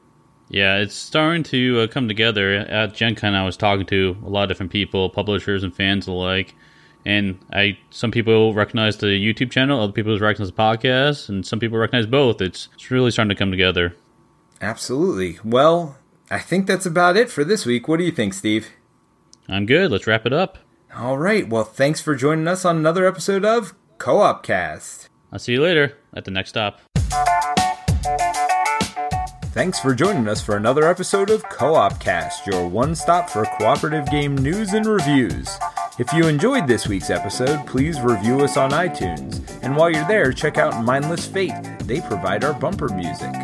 Yeah, it's starting to uh, come together. At Gen Con, I was talking to a lot of different people, publishers and fans alike. And I, some people recognize the YouTube channel, other people recognize the podcast, and some people recognize both. It's, it's really starting to come together. Absolutely. Well, I think that's about it for this week. What do you think, Steve? I'm good. Let's wrap it up. All right. Well, thanks for joining us on another episode of Co op Cast. I'll see you later at the next stop. Thanks for joining us for another episode of Co op Cast, your one stop for cooperative game news and reviews. If you enjoyed this week's episode, please review us on iTunes. And while you're there, check out Mindless Fate. They provide our bumper music.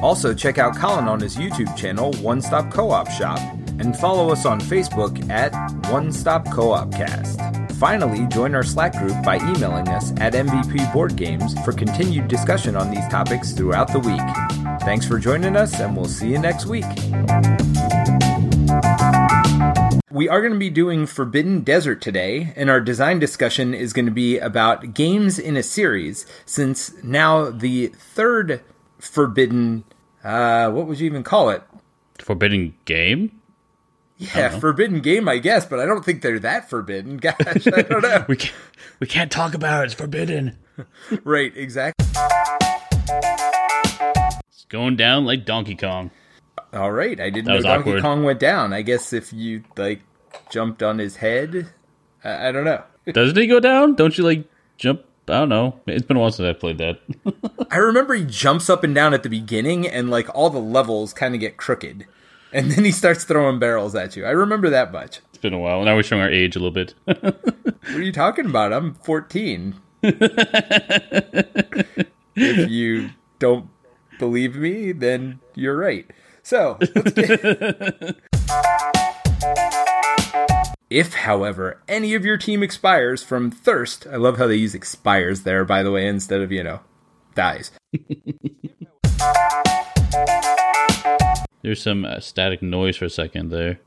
Also, check out Colin on his YouTube channel, One Stop Co op Shop and follow us on Facebook at One Stop Co-op Cast. Finally, join our Slack group by emailing us at MVP Board Games for continued discussion on these topics throughout the week. Thanks for joining us, and we'll see you next week. We are going to be doing Forbidden Desert today, and our design discussion is going to be about games in a series, since now the third Forbidden, uh, what would you even call it? Forbidden game? Yeah, forbidden game, I guess, but I don't think they're that forbidden. Gosh, I don't know. we can't we can't talk about it. It's forbidden. right, exactly. It's going down like Donkey Kong. All right, I didn't know Donkey awkward. Kong went down. I guess if you like jumped on his head, I, I don't know. Doesn't he go down? Don't you like jump? I don't know. It's been a while since I played that. I remember he jumps up and down at the beginning, and like all the levels kind of get crooked and then he starts throwing barrels at you. I remember that much. It's been a while. Now we're showing our age a little bit. what are you talking about? I'm 14. if you don't believe me, then you're right. So, get... if, however, any of your team expires from thirst, I love how they use expires there, by the way, instead of, you know, dies. There's some uh, static noise for a second there.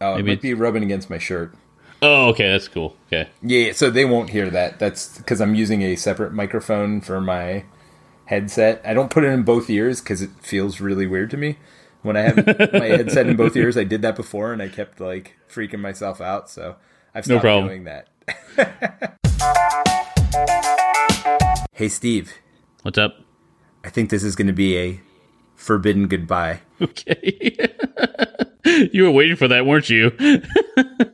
Oh, Maybe it might be rubbing against my shirt. Oh, okay, that's cool. Okay. Yeah, so they won't hear that. That's because I'm using a separate microphone for my headset. I don't put it in both ears because it feels really weird to me. When I have my headset in both ears, I did that before and I kept like freaking myself out. So I've stopped no doing that. hey, Steve. What's up? I think this is going to be a forbidden goodbye. Okay. you were waiting for that, weren't you?